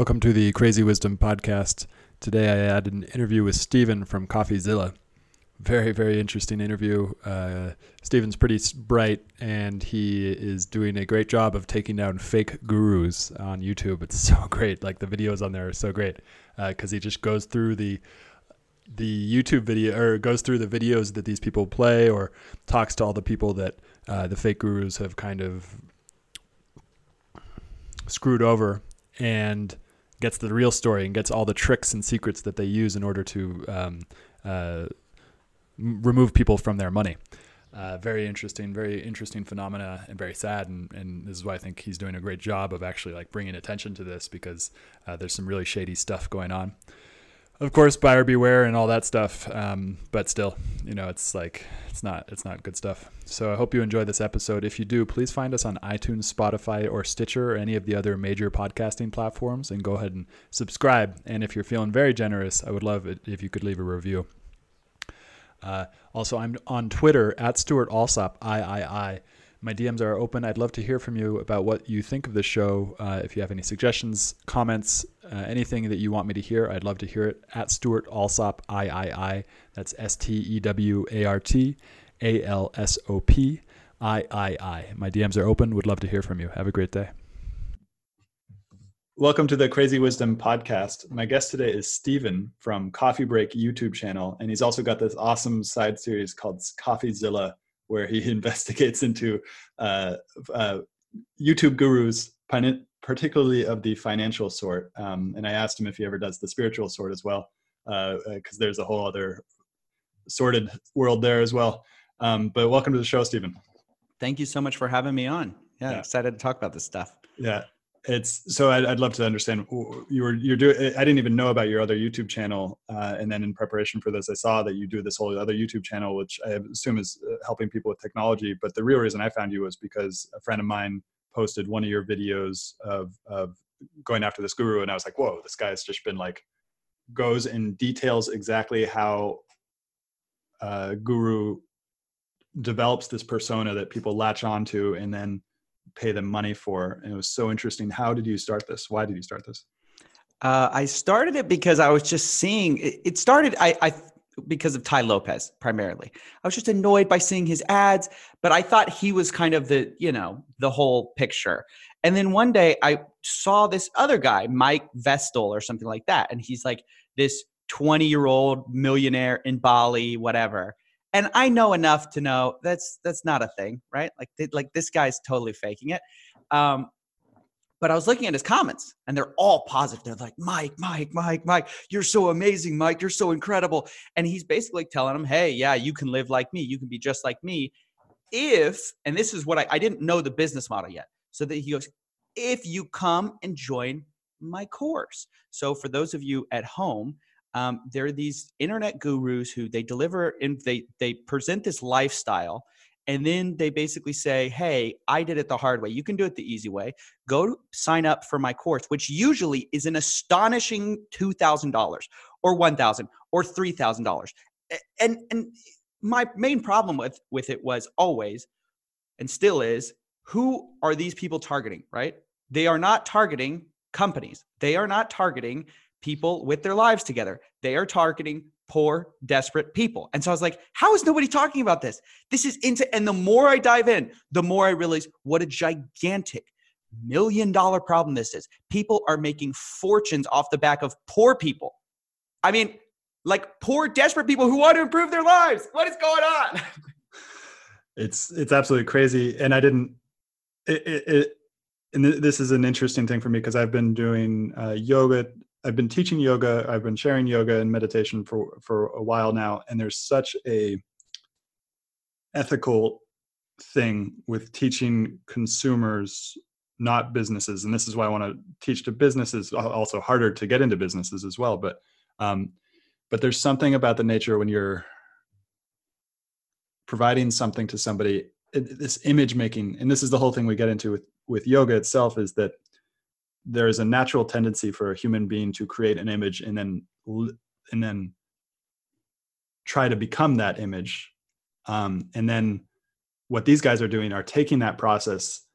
Welcome to the Crazy Wisdom Podcast. Today I had an interview with Stephen from CoffeeZilla. Very, very interesting interview. Uh, Stephen's pretty bright and he is doing a great job of taking down fake gurus on YouTube. It's so great. Like the videos on there are so great because he just goes through the the YouTube video or goes through the videos that these people play or talks to all the people that uh, the fake gurus have kind of screwed over and gets the real story and gets all the tricks and secrets that they use in order to um, uh, remove people from their money. Uh, very interesting, very interesting phenomena, and very sad. And, and this is why I think he's doing a great job of actually like bringing attention to this because uh, there's some really shady stuff going on. Of course, buyer beware and all that stuff. Um, but still, you know, it's like it's not it's not good stuff. So I hope you enjoy this episode. If you do, please find us on iTunes, Spotify, or Stitcher, or any of the other major podcasting platforms, and go ahead and subscribe. And if you're feeling very generous, I would love it if you could leave a review. Uh, also, I'm on Twitter at Stewart Alsop III. My DMs are open. I'd love to hear from you about what you think of the show. Uh, if you have any suggestions, comments, uh, anything that you want me to hear, I'd love to hear it at Stewart Alsop III. That's S T E W A R T A L S O P I I I. My DMs are open. Would love to hear from you. Have a great day. Welcome to the Crazy Wisdom podcast. My guest today is Stephen from Coffee Break YouTube channel, and he's also got this awesome side series called CoffeeZilla, where he investigates into uh, uh, YouTube gurus, particularly of the financial sort. Um, and I asked him if he ever does the spiritual sort as well, because uh, there's a whole other sorted world there as well. Um, but welcome to the show, Stephen. Thank you so much for having me on. Yeah, Yeah. excited to talk about this stuff. Yeah, it's so I'd, I'd love to understand. You were you're doing. I didn't even know about your other YouTube channel, uh, and then in preparation for this, I saw that you do this whole other YouTube channel, which I assume is uh, helping people with technology. But the real reason I found you was because a friend of mine posted one of your videos of of going after this guru, and I was like, whoa, this guy's just been like goes and details exactly how uh, guru develops this persona that people latch onto and then pay them money for. And it was so interesting. How did you start this? Why did you start this? Uh, I started it because I was just seeing it, it started. I, I because of Tai Lopez primarily. I was just annoyed by seeing his ads, but I thought he was kind of the you know the whole picture. And then one day I saw this other guy, Mike Vestil or something like that, and he's like this 20 year old millionaire in Bali, whatever. And I know enough to know that's that's not a thing, right? Like th- like this guy's totally faking it. Um, but I was looking at his comments and they're all positive. They're like, Mike, Mike, Mike, Mike, you're so amazing, Mike. You're so incredible. And he's basically telling him, hey, yeah, you can live like me. You can be just like me. If, and this is what I, I didn't know the business model yet. So that he goes, if you come and join my course. So for those of you at home, um, there are these internet gurus who they deliver and they they present this lifestyle and then they basically say hey i did it the hard way. You can do it the easy way. Go sign up for my course which usually is an astonishing $2000 or 1000 or $3000 and and my main problem with with it was always and still is who are these people targeting right? They are not targeting companies. They are not targeting people with their lives together. They are targeting poor, desperate people. And so I was like, how is nobody talking about this? This is into, and the more I dive in, the more I realize what a gigantic million dollar problem this is. People are making fortunes off the back of poor people. I mean, like poor, desperate people who want to improve their lives. What is going on? It's it's absolutely crazy. And I didn't. It, it, it and th- this is an interesting thing for me because I've been doing uh, yoga. I've been teaching yoga. I've been sharing yoga and meditation for for a while now, and there's such a ethical thing with teaching consumers not businesses and this is why i want to teach to businesses also harder to get into businesses as well but um, but there's something about the nature when you're providing something to somebody this image making and this is the whole thing we get into with with yoga itself is that there is a natural tendency for a human being to create an image and then and then try to become that image um, and then what these guys are doing are taking that process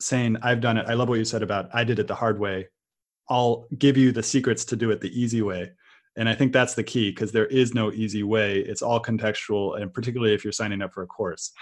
saying i've done it i love what you said about i did it the hard way I'll give you the secrets to do it the easy way. And I think that's the key because there is no easy way. It's all contextual, and particularly if you're signing up for a course.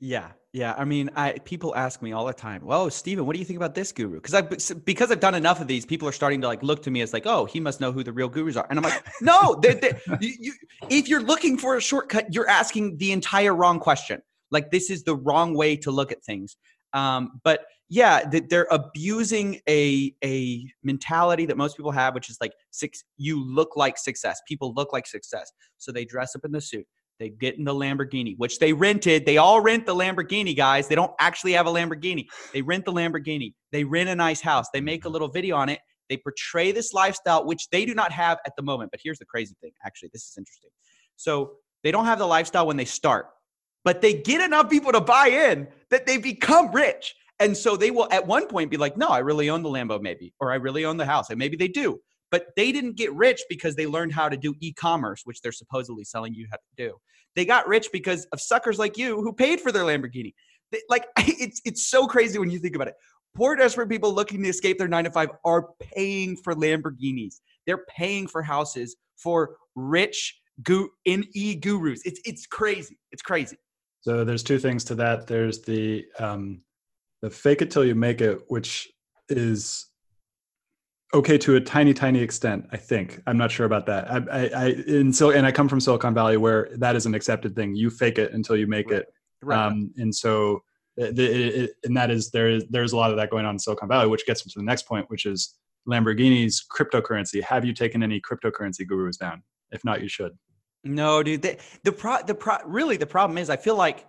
Yeah, yeah. I mean, I people ask me all the time, "Well, Stephen, what do you think about this guru?" Because I because I've done enough of these, people are starting to like look to me as like, "Oh, he must know who the real gurus are," and I'm like, "No, they're, they're, you, you, if you're looking for a shortcut, you're asking the entire wrong question. Like this is the wrong way to look at things." Um, but yeah, they're abusing a a mentality that most people have, which is like six. You look like success. People look like success, so they dress up in the suit they get in the Lamborghini, which they rented. They all rent the Lamborghini, guys. They don't actually have a Lamborghini. They rent the Lamborghini. They rent a nice house. They make a little video on it. They portray this lifestyle, which they do not have at the moment. But here's the crazy thing actually, this is interesting. So they don't have the lifestyle when they start, but they get enough people to buy in that they become rich. And so they will at one point be like, no, I really own the Lambo, maybe, or I really own the house. And maybe they do but they didn't get rich because they learned how to do e-commerce which they're supposedly selling you how to do. They got rich because of suckers like you who paid for their lamborghini. They, like it's it's so crazy when you think about it. Poor desperate people looking to escape their 9 to 5 are paying for lamborghinis. They're paying for houses for rich gu- in e-gurus it's it's crazy. It's crazy. So there's two things to that. There's the um the fake it till you make it which is okay to a tiny tiny extent i think. I'm not sure about that. I i, I in so and i come from silicon valley where that is an accepted thing. You fake it until you make right. it. Right. um and so it, it, and that is there is there's a lot of that going on in silicon valley which gets me to the next point which is lamborghini's cryptocurrency. Have you taken any cryptocurrency gurus down? If not you should. No dude. The, the pro the pro really the problem is i feel like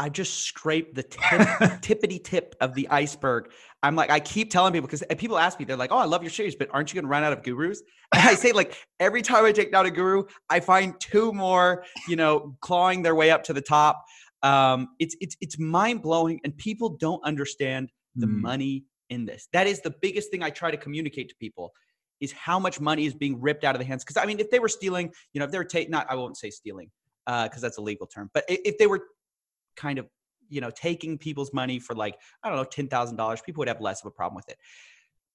I just scraped the tip, tippity tip of the iceberg. I'm like, I keep telling people because people ask me, they're like, "Oh, I love your series, but aren't you going to run out of gurus?" And I say, like, every time I take down a guru, I find two more, you know, clawing their way up to the top. Um, it's it's it's mind blowing, and people don't understand the mm. money in this. That is the biggest thing I try to communicate to people is how much money is being ripped out of the hands. Because I mean, if they were stealing, you know, if they were taking, not I won't say stealing because uh, that's a legal term, but if they were kind of you know taking people's money for like i don't know $10000 people would have less of a problem with it.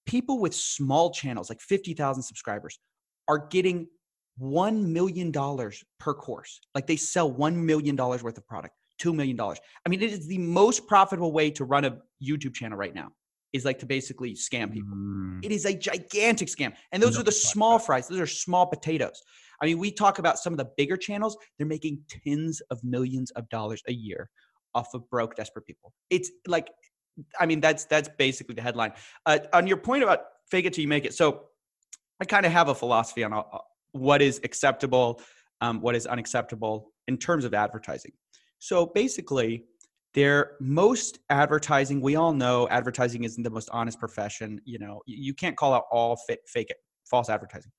People with small channels like 50000 subscribers are getting $1 million per course. Like they sell $1 million worth of product $2 million i mean it is the most profitable way to run a youtube channel right now is like to basically scam people. Mm. it is a gigantic scam and those no, are the small fries. Those are small potatoes. I mean, we talk about some of the bigger channels, they're making tens of millions of dollars a year off of broke, desperate people. It's like, I mean, that's that's basically the headline. Uh, on your point about fake it till you make it. So I kind of have a philosophy on uh, what is acceptable, um, what is unacceptable in terms of advertising. So basically, there most advertising we all know advertising isn't the most honest profession you know you can't call out all fake, it, false advertising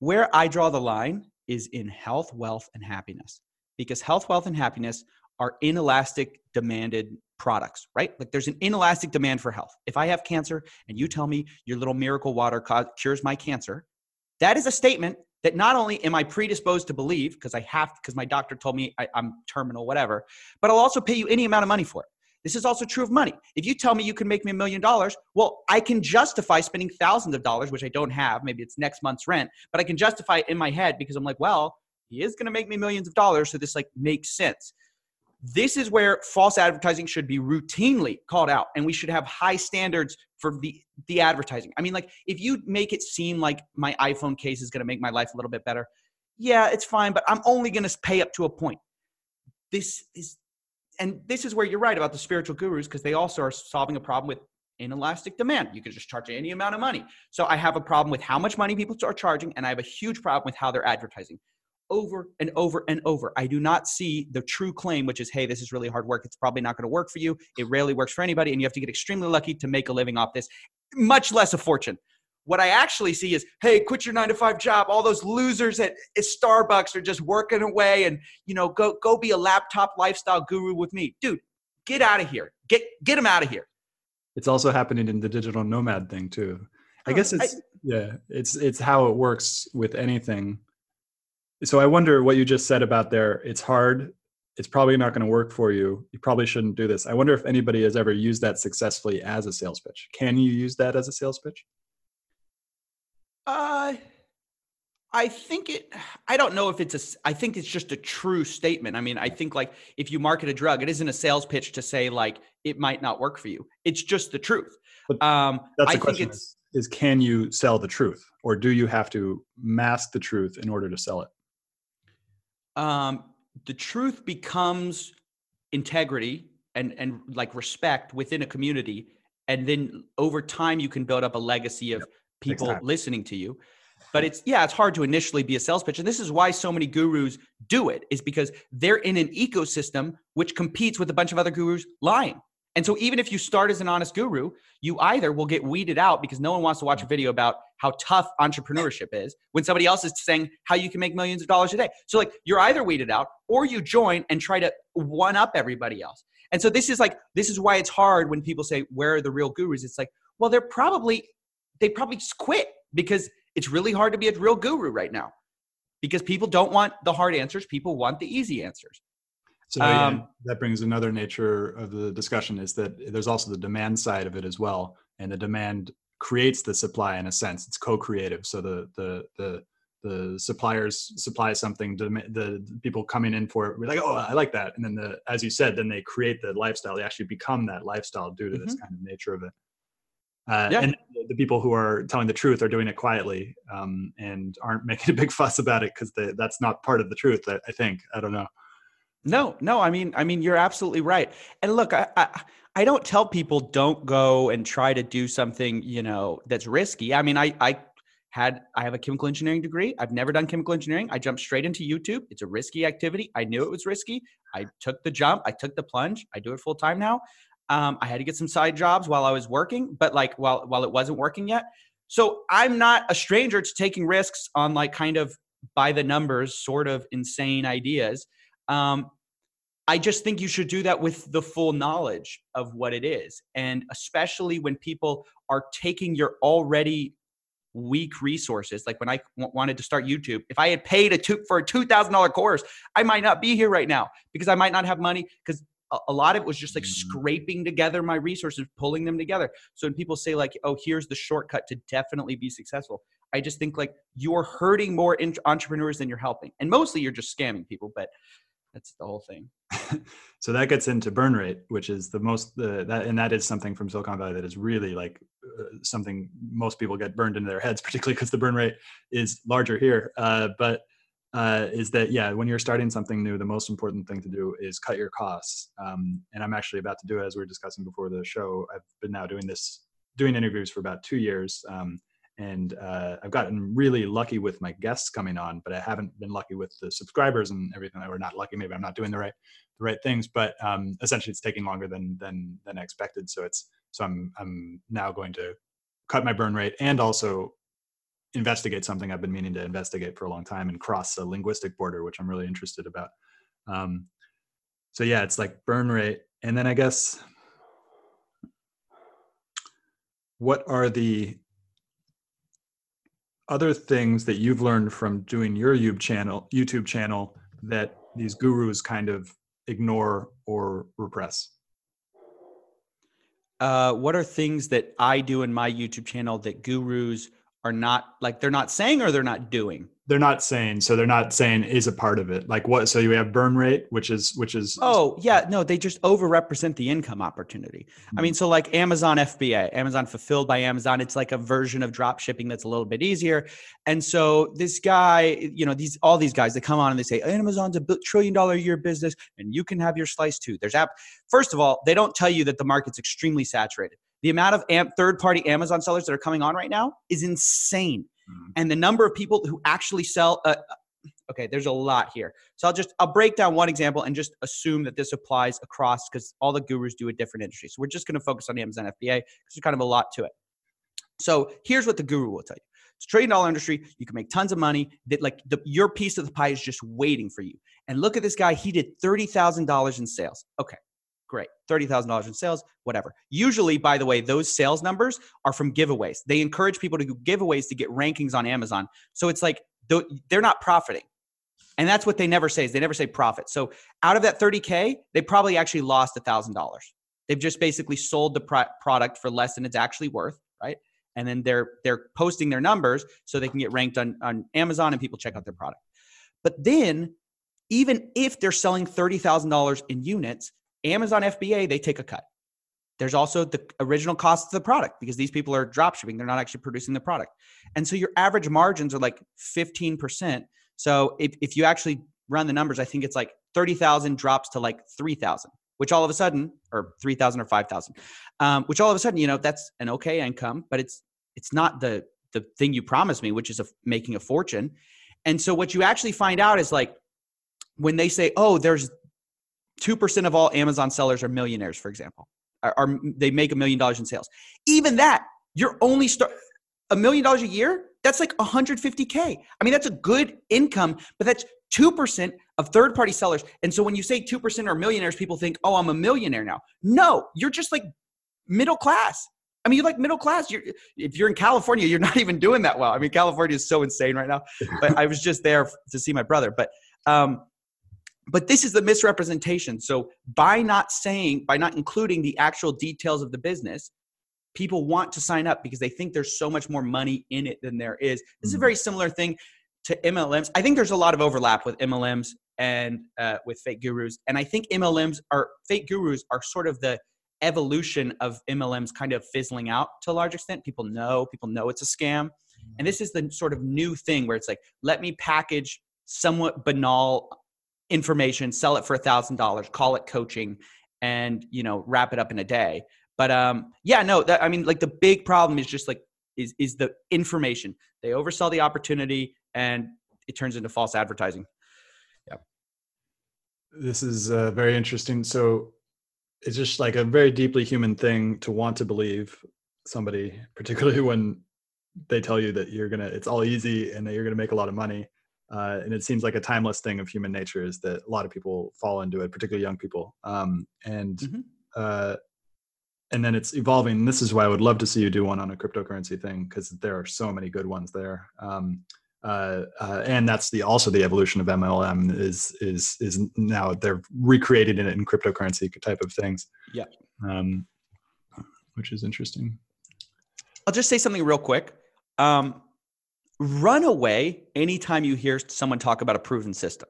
where I draw the line is in health, wealth, and happiness. Because health, wealth, and happiness are inelastic demanded products, right? Like there's an inelastic demand for health. If I have cancer and you tell me your little miracle water cures my cancer, that is a statement that not only am I predisposed to believe because I have because my doctor told me I, am terminal, whatever, but I'll also pay you any amount of money for it. This is also true of money. If you tell me you can make me a million dollars, well, I can justify spending thousands of dollars, which I don't have. Maybe it's next month's rent, but I can justify it in my head because I'm like, well, he is going to make me millions of dollars. So this like makes sense. This is where false advertising should be routinely called out, and we should have high standards for the the advertising. I mean, like if you make it seem like my iPhone case is going to make my life a little bit better, yeah, it's fine, but I'm only going to pay up to a point. This is and this is where you're right about the spiritual gurus because they also are solving a problem with inelastic demand. You can just charge any amount of money. So I have a problem with how much money people are charging, and I have a huge problem with how they're advertising over and over and over. I do not see the true claim, which is, hey, this is really hard work. It's probably not going to work for you. It rarely works for anybody, and you have to get extremely lucky to make a living off this, much less a fortune. What I actually see is, hey, quit your nine to five job. All those losers at, at Starbucks are just working away, and you know, go go be a laptop lifestyle guru with me, dude. Get out of here. Get get them out of here. It's also happening in the digital nomad thing too. I guess it's I, yeah, it's it's how it works with anything. So I wonder what you just said about there. It's hard. It's probably not going to work for you. You probably shouldn't do this. I wonder if anybody has ever used that successfully as a sales pitch. Can you use that as a sales pitch? Uh, I think it. I don't know if it's a. I think it's just a true statement. I mean, I think like if you market a drug, it isn't a sales pitch to say like it might not work for you. It's just the truth. But Um, That's I the think question: it's is, is can you sell the truth, or do you have to mask the truth in order to sell it? Um, the truth becomes integrity and and like respect within a community, and then over time you can build up a legacy of people listening to you. But it's yeah, it's hard to initially be a sales pitch, and this is why so many gurus do it. Is because they're in an ecosystem which competes with a bunch of other gurus lying. And so even if you start as an honest guru, you either will get weeded out because no one wants to watch a video about how tough entrepreneurship is when somebody else is saying how you can make millions of dollars a day. So like you're either weeded out or you join and try to one up everybody else. And so this is like this is why it's hard when people say where are the real gurus? It's like, well, they're probably they probably just quit because it's really hard to be a real guru right now. Because people don't want the hard answers, people want the easy answers. So yeah, Um, that brings another nature of the discussion is that there's also the demand side of it as well, and the demand creates the supply in a sense. It's co-creative. So the the the the suppliers supply something, the, the people coming in for it, we're like, oh, I like that, and then the as you said, then they create the lifestyle. They actually become that lifestyle due to this kind of nature of it. Uh, Yeah. And the people who are telling the truth are doing it quietly um, and aren't making a big fuss about it because that's not part of the truth. I, I think. I don't know. No, no, I mean, I mean, you're absolutely right. And look, I, I, I don't tell people don't go and try to do something, you know, that's risky. I mean, I, I had, I have a chemical engineering degree. I've never done chemical engineering. I jumped straight into YouTube. It's a risky activity. I knew it was risky. I took the jump. I took the plunge. I do it full time now. Um, I had to get some side jobs while I was working, but like while while it wasn't working yet. So I'm not a stranger to taking risks on like kind of by the numbers, sort of insane ideas. Um, I just think you should do that with the full knowledge of what it is. And especially when people are taking your already weak resources. Like when I w- wanted to start YouTube, if I had paid a two, for a $2,000 course, I might not be here right now because I might not have money because a, a lot of it was just like Mm. scraping together my resources, pulling them together. So when people say like, oh, here's the shortcut to definitely be successful, I just think like you're hurting more in- entrepreneurs than you're helping. And mostly you're just scamming people, but that's the whole thing. so that gets into burn rate which is the most the that and that is something from silicon valley that is really like uh, something most people get burned into their heads particularly because the burn rate is larger here. Uh, but uh, is that yeah when you're starting something new the most important thing to do is cut your costs. Um, and i'm actually about to do it as we were discussing before the show. I've been now doing this doing interviews for about two years. Um, and uh, I've gotten really lucky with my guests coming on, but I haven't been lucky with the subscribers and everything. Or not lucky, maybe I'm not doing the right the right things, but um, essentially it's taking longer than than than I expected. So it's so I'm I'm now going to cut my burn rate and also investigate something I've been meaning to investigate for a long time and cross the linguistic border, which I'm really interested about. Um, so yeah, it's like burn rate, and then I guess what are the other things that you've learned from doing your YouTube channel, YouTube channel that these gurus kind of ignore or repress? Uh, what are things that I do in my YouTube channel that gurus are not like they're not saying or they're not doing? They're not saying so. They're not saying is a part of it. Like what? So you have burn rate, which is which is Oh, yeah, no, they just overrepresent the income opportunity. I hmm. mean, so like Amazon FBA, Amazon fulfilled by Amazon, it's like a version of drop shipping that's a little bit easier. And so this guy, you know, these all these guys that come on and they say Amazon's a trillion dollar a year business and you can have your slice too. There's app. First of all, they don't tell you that the market's extremely saturated. The amount of am- third-party Amazon sellers that are coming on right now is insane. Mhm. And the number of people who actually sell uh, okay there's a lot here. So i'll just i'll break down one example and just assume that this applies across because all the gurus do a different industry. So we're just going to focus on the amazon fba because there's kind of a lot to it. So here's what the guru will tell you. It's a trillion dollar industry. You can make tons of money. That like the, your piece of the pie is just waiting for you. And look at this guy. He did $30000 in sales. Okay great. $30000 in sales whatever. Usually by the way those sales numbers are from giveaways. They encourage people to do giveaways to get rankings on amazon. So it's like they're not profiting. And that's what they never say is they never say profit. So out of that 30k they probably actually lost $1000 they've just basically sold the pro- product for less than it's actually worth right? And then they're they're posting their numbers so they can get ranked on on Amazon and people check out their product. But then even if they're selling $30,000 in units, Amazon FBA they take a cut. There's also the original cost of the product because these people are drop shipping. They're not actually producing the product. And so your average margins are like 15%. So if, if you actually run the numbers, I think it's like 30,000 drops to like 3,000, which all of a sudden, or 3,000 or 5,000, um, which all of a sudden, you know, that's an okay income, but it's, it's not the, the thing you promised me, which is a, making a fortune. And so what you actually find out is like when they say, oh, there's 2% of all Amazon sellers are millionaires, for example are, are they make a million dollars in sales. Even that, you're only start a million dollars a year. That's like 150k. I mean, that's a good income, but that's two percent of third-party sellers. And so when you say two percent are millionaires, people think, "Oh, I'm a millionaire now." No, you're just like middle class. I mean, you're like middle class. You're, if you're in California, you're not even doing that well. I mean, California is so insane right now. But I was just there to see my brother. But um, but this is the misrepresentation. So by not saying, by not including the actual details of the business, people want to sign up because they think there's so much more money in it than there is. This is a mm-hmm. very similar thing to MLMs. I think there's a lot of overlap with MLMs and uh, with fake gurus. And I think MLMs are fake gurus are sort of the evolution of MLMs kind of fizzling out to a large extent. People know, people know it's a scam. And this is the sort of new thing where it's like, let me package somewhat banal information, sell it for a thousand dollars, call it coaching, and you know wrap it up in a day. But um, yeah, no, that I mean, like the big problem is just like is is the information. They oversell the opportunity, and it turns into false advertising. Yeah, this is uh, very interesting. So it's just like a very deeply human thing to want to believe somebody, particularly when they tell you that you're gonna it's all easy and that you're gonna make a lot of money uh, and it seems like a timeless thing of human nature is that a lot of people fall into it, particularly young people. Um, and mm-hmm. uh, and then it's evolving. And this is why I would love to see you do one on a cryptocurrency thing because there are so many good ones there. Um, uh, uh, and that's the also the evolution of MLM is is is now they're recreated in it in cryptocurrency type of things. Yeah, um, which is interesting. I'll just say something real quick. Um, run away anytime you hear someone talk about a proven system.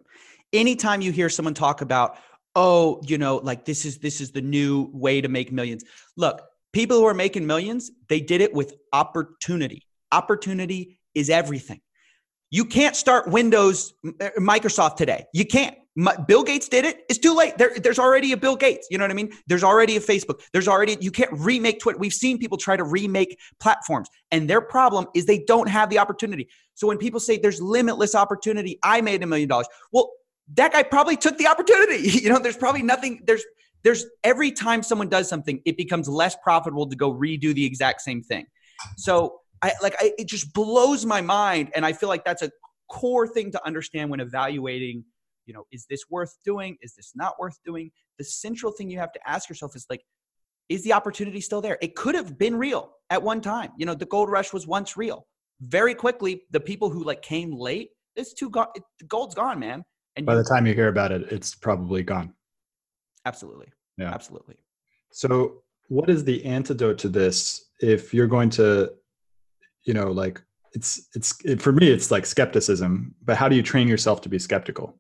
Anytime you hear someone talk about, oh, you know, like this is this is the new way to make millions. Look, people who are making millions, they did it with opportunity. Opportunity is everything. You can't start Windows uh, Microsoft today. You can't. Bill Gates did it. It's too late. There, there's already a Bill Gates. You know what I mean? There's already a Facebook. There's already, you can't remake Twitter. We've seen people try to remake platforms, and their problem is they don't have the opportunity. So when people say there's limitless opportunity, I made a million dollars. Well, that guy probably took the opportunity. You know, there's probably nothing, there's, there's every time someone does something, it becomes less profitable to go redo the exact same thing. So I like, I, it just blows my mind. And I feel like that's a core thing to understand when evaluating you know is this worth doing? Is this not worth doing? The central thing you have to ask yourself is like is the opportunity still there? It could have been real at one time. You know the gold rush was once real. Very quickly the people who like came late it's too gone the gold's gone man. And by you, the time you hear about it it's probably gone. Absolutely. Yeah. Absolutely. So what is the antidote to this if you're going to you know like it's it's it, for me it's like skepticism but how do you train yourself to be skeptical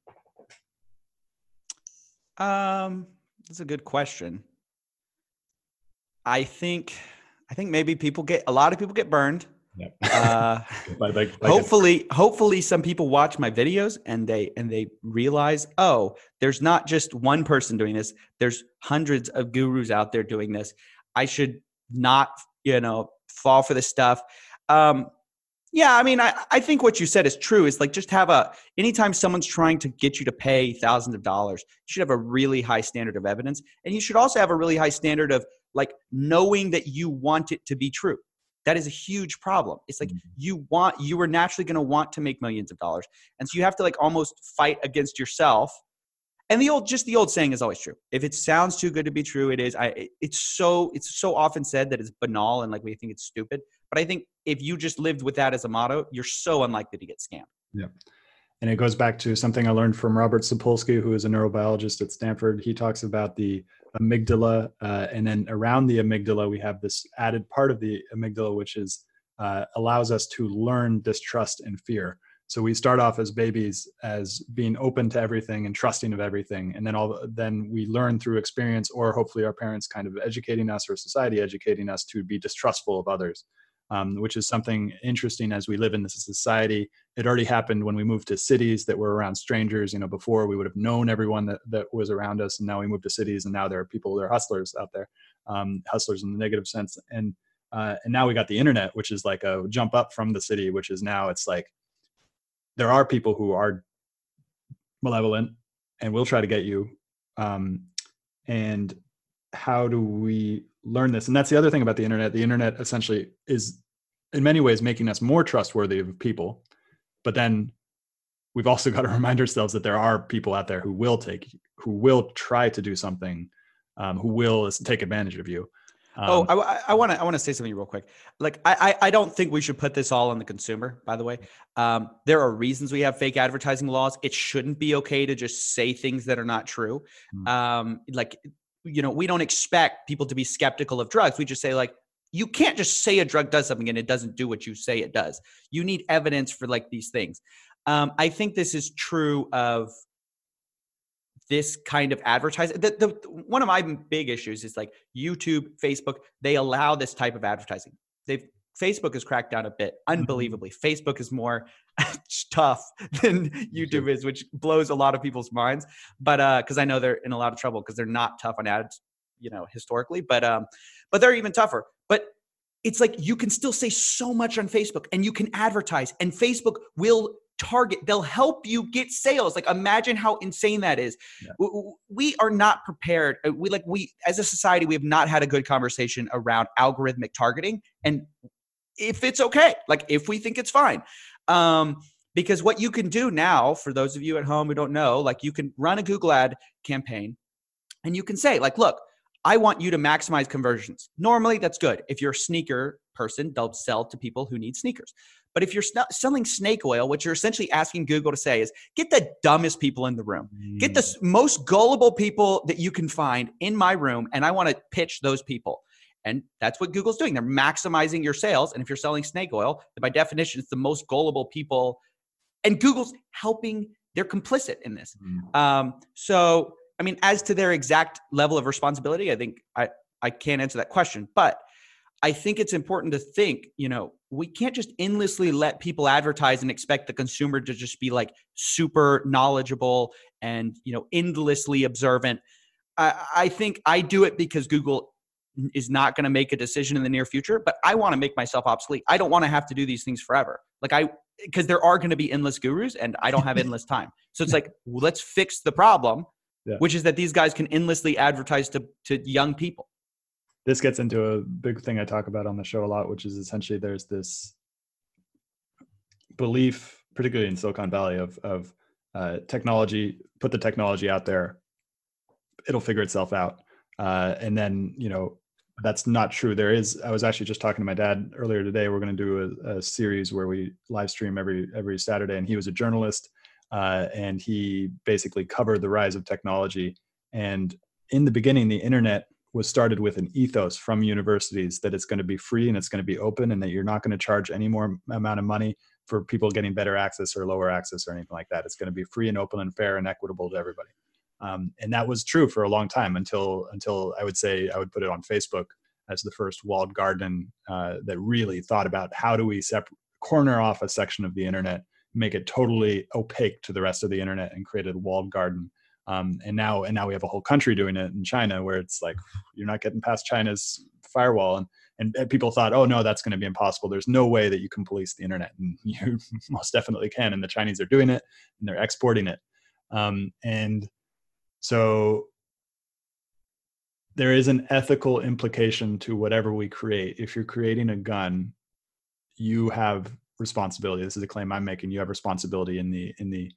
um, that's a good question. I think, I think maybe people get a lot of people get burned. Yep. Uh, like, like hopefully, hopefully, some people watch my videos and they and they realize, oh, there's not just one person doing this. There's hundreds of gurus out there doing this. I should not, you know, fall for this stuff. Um, yeah, I mean, I, I think what you said is true. Is like just have a anytime someone's trying to get you to pay thousands of dollars, you should have a really high standard of evidence, and you should also have a really high standard of like knowing that you want it to be true. That is a huge problem. It's like mm-hmm. you want you are naturally going to want to make millions of dollars, and so you have to like almost fight against yourself. And the old, just the old saying is always true. If it sounds too good to be true, it is. I. It's so. It's so often said that it's banal and like we think it's stupid. But I think if you just lived with that as a motto, you're so unlikely to get scammed. Yeah. And it goes back to something I learned from Robert Sapolsky, who is a neurobiologist at Stanford. He talks about the amygdala, uh, and then around the amygdala, we have this added part of the amygdala, which is uh, allows us to learn distrust and fear. So we start off as babies as being open to everything and trusting of everything, and then all then we learn through experience, or hopefully our parents kind of educating us or society educating us to be distrustful of others, um, which is something interesting as we live in this society. It already happened when we moved to cities that were around strangers. You know, before we would have known everyone that that was around us, and now we moved to cities, and now there are people, there are hustlers out there, um, hustlers in the negative sense, and uh, and now we got the internet, which is like a jump up from the city, which is now it's like there are people who are malevolent and will try to get you. Um, and how do we learn this? And that's the other thing about the internet. The internet essentially is, in many ways, making us more trustworthy of people. But then we've also got to remind ourselves that there are people out there who will take, who will try to do something, um, who will take advantage of you. Oh, um, oh, I want to I want to say something real quick. Like, I, I don't think we should put this all on the consumer. By the way, um, there are reasons we have fake advertising laws. It shouldn't be okay to just say things that are not true. Mm. Um, like, you know, we don't expect people to be skeptical of drugs. We just say like, you can't just say a drug does something and it doesn't do what you say it does. You need evidence for like these things. Um, I think this is true of this kind of advertising. The, the, one of my big issues is like YouTube, Facebook, they allow this type of advertising. They've Facebook has cracked down a bit, mm-hmm. unbelievably. Mm-hmm. Facebook is more tough than YouTube is, which blows a lot of people's minds. But uh, because I know they're in a lot of trouble because they're not tough on ads, you know, historically. But um, but they're even tougher. But it's like you can still say so much on Facebook and you can advertise, and Facebook will target they'll help you get sales like imagine how insane that is yeah. we are not prepared uh, we like we as a society we have not had a good conversation around algorithmic targeting and if it's okay like if we think it's fine um because what you can do now for those of you at home who don't know like you can run a google ad campaign and you can say like look I want you to maximize conversions. Normally, that's good. If you're a sneaker person, they'll sell to people who need sneakers. But if you're selling snake oil, what you're essentially asking Google to say is get the dumbest people in the room, get the mm. most gullible people that you can find in my room, and I want to pitch those people. And that's what Google's doing. They're maximizing your sales. And if you're selling snake oil, by definition, it's the most gullible people. And Google's helping, they're complicit in this. Mm. Um, so, I mean, as to their exact level of responsibility, I think I, I can't answer that question. But I think it's important to think, you know, we can't just endlessly let people advertise and expect the consumer to just be like super knowledgeable and, you know, endlessly observant. I, I think I do it because Google is not going to make a decision in the near future, but I want to make myself obsolete. I don't want to have to do these things forever. Like I, because there are going to be endless gurus and I don't have endless time. So it's like, well, let's fix the problem, yeah. which is that these guys can endlessly advertise to, to young people this gets into a big thing I talk about on the show a lot, which is essentially there's this belief, particularly in Silicon Valley, of of uh, technology. Put the technology out there, it'll figure itself out. Uh, and then you know that's not true. There is. I was actually just talking to my dad earlier today. We're going to do a, a, series where we live stream every every Saturday, and he was a journalist, uh, and he basically covered the rise of technology. And in the beginning, the internet was started with an ethos from universities that it's going to be free and it's going to be open and that you're not going to charge any more amount of money for people getting better access or lower access or anything like that. It's going to be free and open and fair and equitable to everybody. Um, and that was true for a long time until until I would say I would put it on Facebook as the first walled garden uh, that really thought about how do we separate corner off a section of the internet, make it totally opaque to the rest of the internet, and created a walled garden um, and now and now we have a whole country doing it in China where it's like you're not getting past China's firewall. And and people thought oh no that's going to be impossible. There's no way that you can police the internet. And you most definitely can. And the Chinese are doing it and they're exporting it. Um, and so there is an ethical implication to whatever we create. If you're creating a gun you have responsibility. This is a claim i'm making. You have responsibility in the in the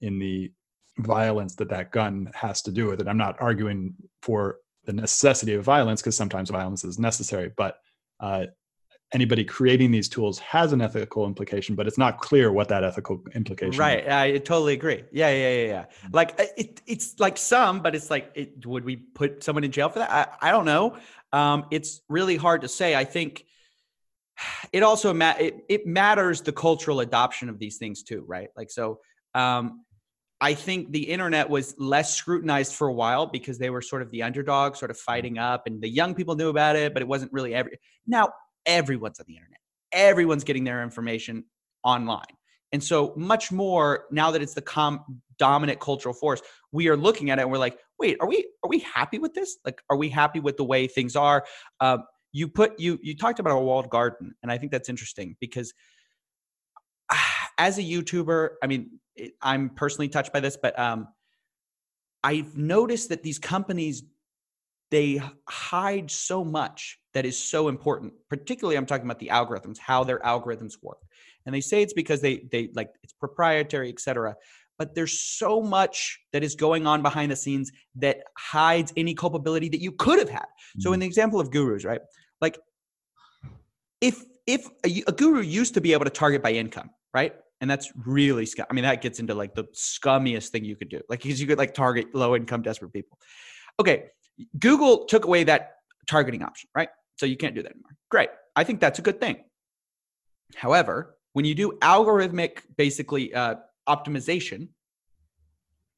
in the violence that that gun has to do with it. I'm not arguing for the necessity of violence because sometimes violence is necessary, but uh, anybody creating these tools has an ethical implication, but it's not clear what that ethical implication. Right, is. I totally agree. Yeah, yeah, yeah, yeah. Mm-hmm. Like uh, it, it's like some, but it's like, it, would we put someone in jail for that? I, I don't know. Um, it's really hard to say. I think it also ma- it, it matters the cultural adoption of these things too, right? Like so um I think the internet was less scrutinized for a while because they were sort of the underdog, sort of fighting up, and the young people knew about it, but it wasn't really every. Now everyone's on the internet. Everyone's getting their information online, and so much more now that it's the com- dominant cultural force. We are looking at it and we're like, wait, are we are we happy with this? Like, are we happy with the way things are? Um, you put you you talked about a walled garden, and I think that's interesting because as a YouTuber, I mean, it, I'm personally touched by this, but um, I've noticed that these companies they hide so much that is so important. Particularly, I'm talking about the algorithms, how their algorithms work, and they say it's because they they like it's proprietary, etc. But there's so much that is going on behind the scenes that hides any culpability that you could have had. Mm-hmm. So, in mm. the example of gurus, right? Like, if if a, a guru used to be able to target by income, right? And that's really scum. I mean, that gets into like the scummiest thing you could do, like because you could like target low income desperate people. Okay, Google took away that targeting option, right? So you can't do that anymore. Great, I think that's a good thing. However, when you do algorithmic, basically uh, optimization,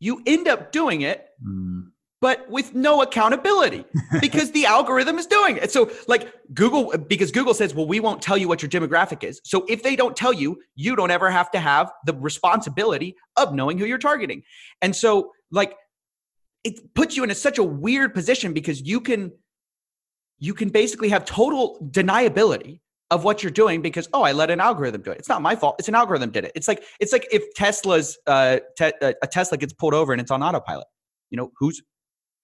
you end up doing it mm but with no accountability because the algorithm is doing it. So, like Google, because Google says, well, we won't tell you what your demographic is. So, if they don't tell you, you don't ever have to have the responsibility of knowing who you're targeting. And so, like, it puts you in a, such a weird position because you can you can basically have total deniability of what you're doing because oh i let an algorithm do it it's not my fault it's an algorithm did it it's like it's like if tesla's uh, te- uh, a tesla gets pulled over and it's on autopilot you know who's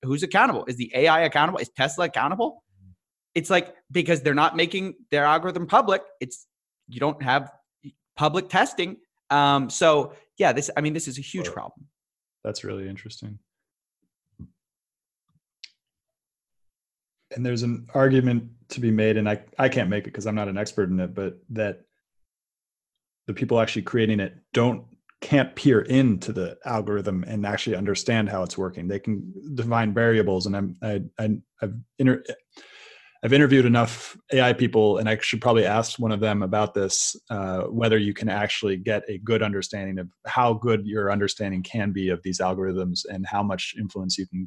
who's accountable? Is the AI accountable? Is Tesla accountable? It's like because they're not making their algorithm public, it's you don't have public testing. Um, so yeah, this I mean this is a huge problem. That's really interesting. And there's an argument to be made, and I, I can't make it because I'm not an expert in it, but that the people actually creating it don't can't peer into the algorithm and actually understand how it's working. They can define variables, and I'm I, I have inter, I've interviewed enough AI people, and I should probably ask one of them about this, uh, whether you can actually get a good understanding of how good your understanding can be of these algorithms and how much influence you can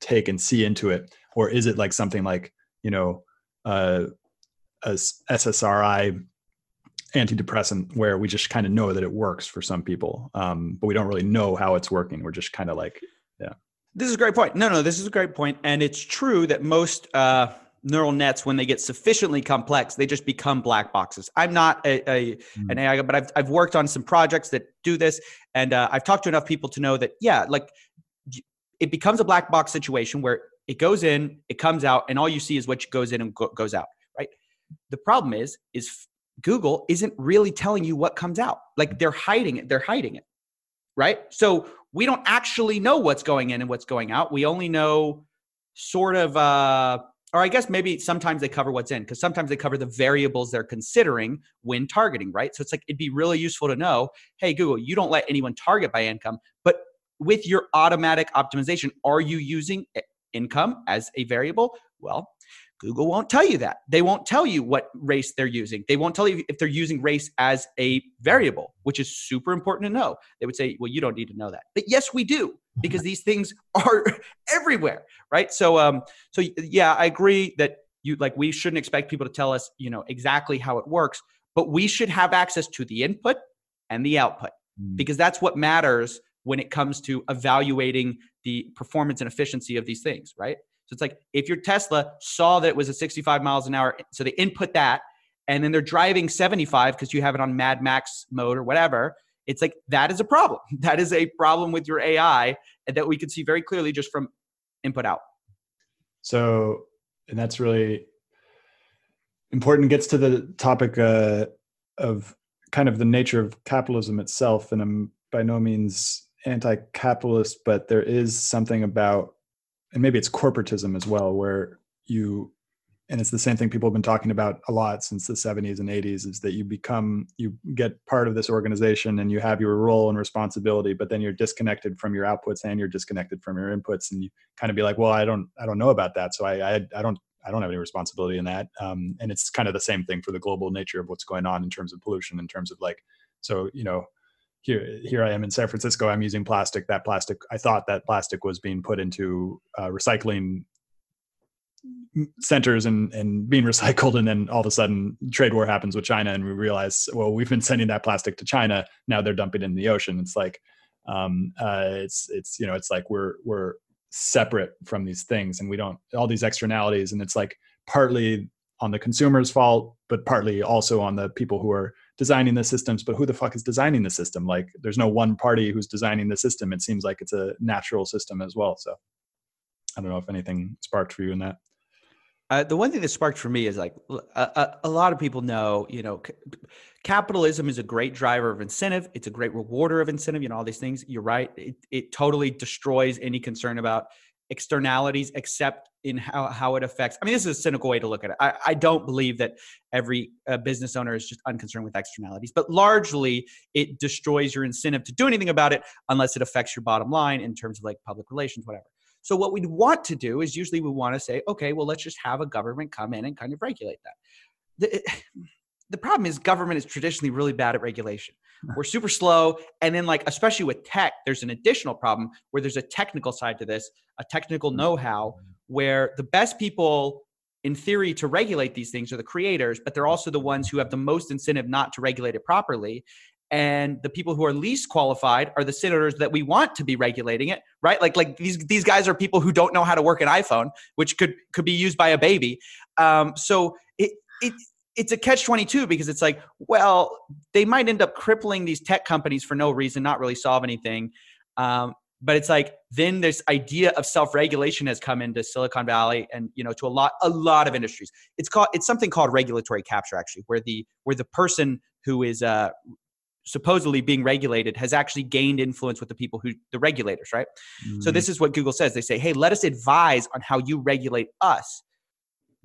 take and see into it, or is it like something like you know uh, a SSRI antidepressant where we just kind of know that it works for some people, um, but we don't really know how it's working. We're just kind of like, yeah. This is a great point. No, no, this is a great point, and it's true that most uh, neural nets, when they get sufficiently complex, they just become black boxes. I'm not a, a mm. an AI, but I've I've worked on some projects that do this, and uh, I've talked to enough people to know that yeah, like it becomes a black box situation where it goes in, it comes out, and all you see is what goes in and go, goes out. Right. The problem is, is Google isn't really telling you what comes out. Like they're hiding it. They're hiding it. Right. So we don't actually know what's going in and what's going out. We only know sort of, uh, or I guess maybe sometimes they cover what's in because sometimes they cover the variables they're considering when targeting, right? So it's like it'd be really useful to know hey, Google, you don't let anyone target by income, but with your automatic optimization, are you using income as a variable? Well, Google won't tell you that. They won't tell you what race they're using. They won't tell you if they're using race as a variable, which is super important to know. They would say, well, you don't need to know that. But yes, we do because these things are everywhere, right? So um so yeah, I agree that you like we shouldn't expect people to tell us, you know, exactly how it works, but we should have access to the input and the output mm. because that's what matters when it comes to evaluating the performance and efficiency of these things, right? So it's like if your Tesla saw that it was at 65 miles an hour, so they input that, and then they're driving 75 because you have it on Mad Max mode or whatever. It's like that is a problem. That is a problem with your AI that we can see very clearly just from input out. So, and that's really important. Gets to the topic uh, of kind of the nature of capitalism itself, and I'm by no means anti-capitalist, but there is something about and maybe it's corporatism as well, where you and it's the same thing people have been talking about a lot since the 70s and 80s is that you become you get part of this organization and you have your role and responsibility but then you're disconnected from your outputs and you're disconnected from your inputs and you kind of be like well i don't i don't know about that so i i, I don't I don't have any responsibility in that. Um, and it's kind of the same thing for the global nature of what's going on in terms of pollution, in terms of like, so you know, here here I am in San Francisco. I'm using plastic. That plastic, I thought that plastic was being put into uh, recycling centers and and being recycled and then all of a sudden trade war happens with china and we realize well we've been sending that plastic to china now they're dumping it in the ocean it's like um uh it's it's you know it's like we're we're separate from these things and we don't all these externalities and it's like partly on the consumer's fault but partly also on the people who are designing the systems but who the fuck is designing the system like there's no one party who's designing the system it seems like it's a natural system as well so i don't know if anything sparked for you in that uh, the one thing that sparked for me is like a, a, lot of people know, you know, c- capitalism is a great driver of incentive. It's a great rewarder of incentive. You know, all these things. You're right. It, it totally destroys any concern about externalities, except in how, how it affects. I mean, this is a cynical way to look at it. I, I don't believe that every uh, business owner is just unconcerned with externalities, but largely it destroys your incentive to do anything about it unless it affects your bottom line in terms of like public relations, whatever. So what we'd want to do is usually we want to say, okay, well, let's just have a government come in and kind of regulate that. The, the problem is government is traditionally really bad at regulation. We're super slow. And then like, especially with tech, there's an additional problem where there's a technical side to this, a technical mm. know-how where the best people in theory to regulate these things are the creators, but they're also the ones who have the most incentive not to regulate it properly and the people who are least qualified are the senators that we want to be regulating it right like like these these guys are people who don't know how to work an iphone which could could be used by a baby um, so it it it's a catch 22 because it's like well they might end up crippling these tech companies for no reason not really solve anything. Um, but it's like then this idea of self-regulation has come into silicon valley and you know to a lot a lot of industries. It's called it's something called regulatory capture actually where the where the person who is uh, supposedly being regulated has actually gained influence with the people who the regulators right? Mm-hmm. so this is what google says. They say hey let us advise on how you regulate us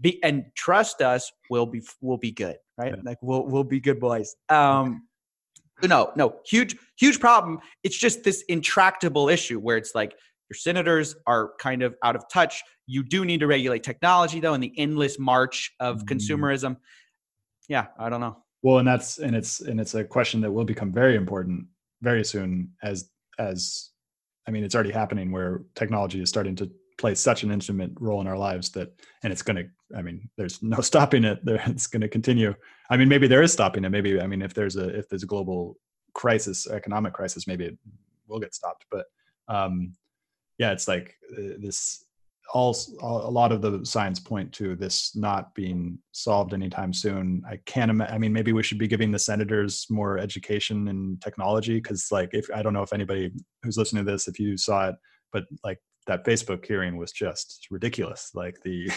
be and trust us we'll be we'll be good right? Yeah. like we'll we'll be good boys. Um no no huge huge problem. It's just this intractable issue where it's like your senators are kind of out of touch. You do need to regulate technology though in the endless march of mm-hmm. consumerism. Yeah i don't know. Well and that's and it's and it's a question that will become very important very soon as as i mean it's already happening where technology is starting to play such an intimate role in our lives that and it's going to i mean there's no stopping it it's going to continue i mean maybe there is stopping it maybe i mean if there's a if there's a global crisis economic crisis maybe it will get stopped but um yeah it's like uh, this all, a lot of the signs point to this not being solved anytime soon. I can't. I mean, maybe we should be giving the senators more education in technology because, like, if I don't know if anybody who's listening to this, if you saw it, but like that Facebook hearing was just ridiculous. Like the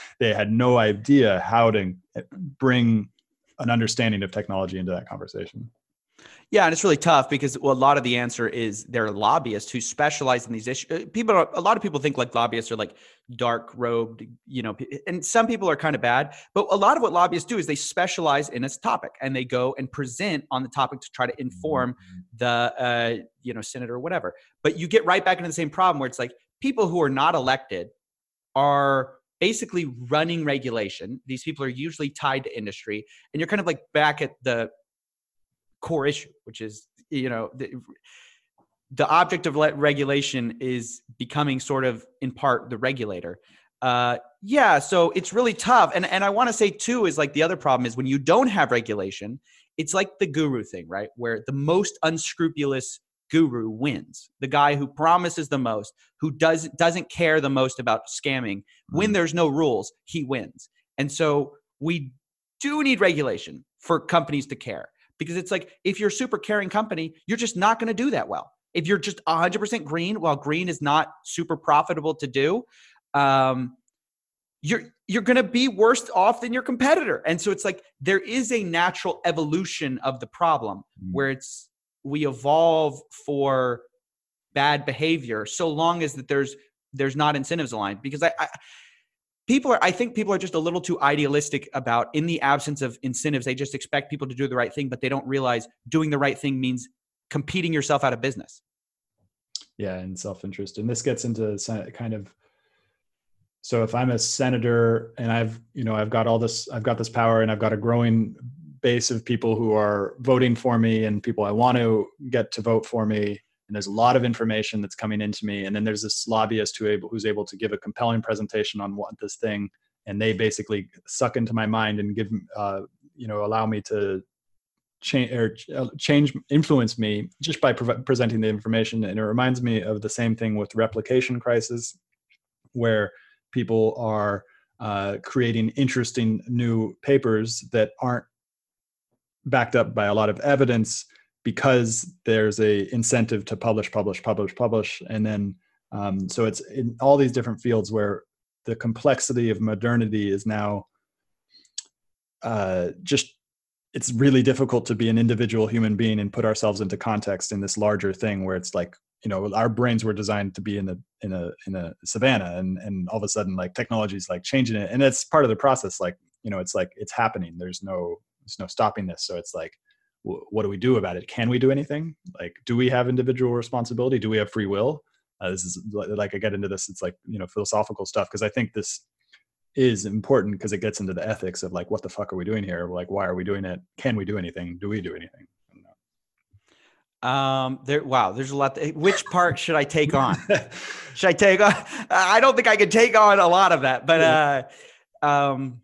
they had no idea how to bring an understanding of technology into that conversation. Yeah, and it's really tough because well, a lot of the answer is they're lobbyists who specialize in these issues. Uh, people, are, a lot of people think like lobbyists are like dark robed, you know, and some people are kind of bad. But a lot of what lobbyists do is they specialize in a topic and they go and present on the topic to try to inform mm-hmm. the, uh, you know, senator or whatever. But you get right back into the same problem where it's like people who are not elected are basically running regulation. These people are usually tied to industry, and you're kind of like back at the core issue, which is you know the, the object of regulation is becoming sort of in part the regulator. Uh, yeah, so it's really tough, and and I want to say too is like the other problem is when you don't have regulation, it's like the guru thing, right? Where the most unscrupulous guru wins. The guy who promises the most, who does doesn't care the most about scamming. When mm-hmm. there's no rules, he wins. And so we do need regulation for companies to care because it's like if you're a super caring company, you're just not going to do that well. If you're just 100% green, while green is not super profitable to do, um, you're you're going to be worse off than your competitor. And so it's like there is a natural evolution of the problem mm. where it's we evolve for bad behavior so long as that there's there's not incentives aligned because I, I people are i think people are just a little too idealistic about in the absence of incentives they just expect people to do the right thing but they don't realize doing the right thing means competing yourself out of business. Yeah and self-interest. And this gets into kind of so if i'm a senator and i've you know i've got all this i've got this power and i've got a growing base of people who are voting for me and people i want to get to vote for me and there's a lot of information that's coming into me and then there's this lobbyist who able, who's able to give a compelling presentation on what this thing and they basically suck into my mind and give uh, you know allow me to change or uh, change influence me just by pre- presenting the information and it reminds me of the same thing with replication crisis where people are uh, creating interesting new papers that aren't backed up by a lot of evidence because there's a incentive to publish publish publish publish and then um, so it's in all these different fields where the complexity of modernity is now uh, just it's really difficult to be an individual human being and put ourselves into context in this larger thing where it's like you know our brains were designed to be in a in a in a savannah and and all of a sudden like technology is like changing it. And it's part of the process like you know it's like it's happening. There's no there's no stopping this. So it's like what do we do about it? Can we do anything? Like do we have individual responsibility? Do we have free will? Uh, this is like i get into this it's like you know philosophical stuff because i think this is important because it gets into the ethics of like what the fuck are we doing here? Like why are we doing it? Can we do anything? Do we do anything? Um there wow there's a lot to, which part should i take on? Should i take on i don't think i can take on a lot of that but uh um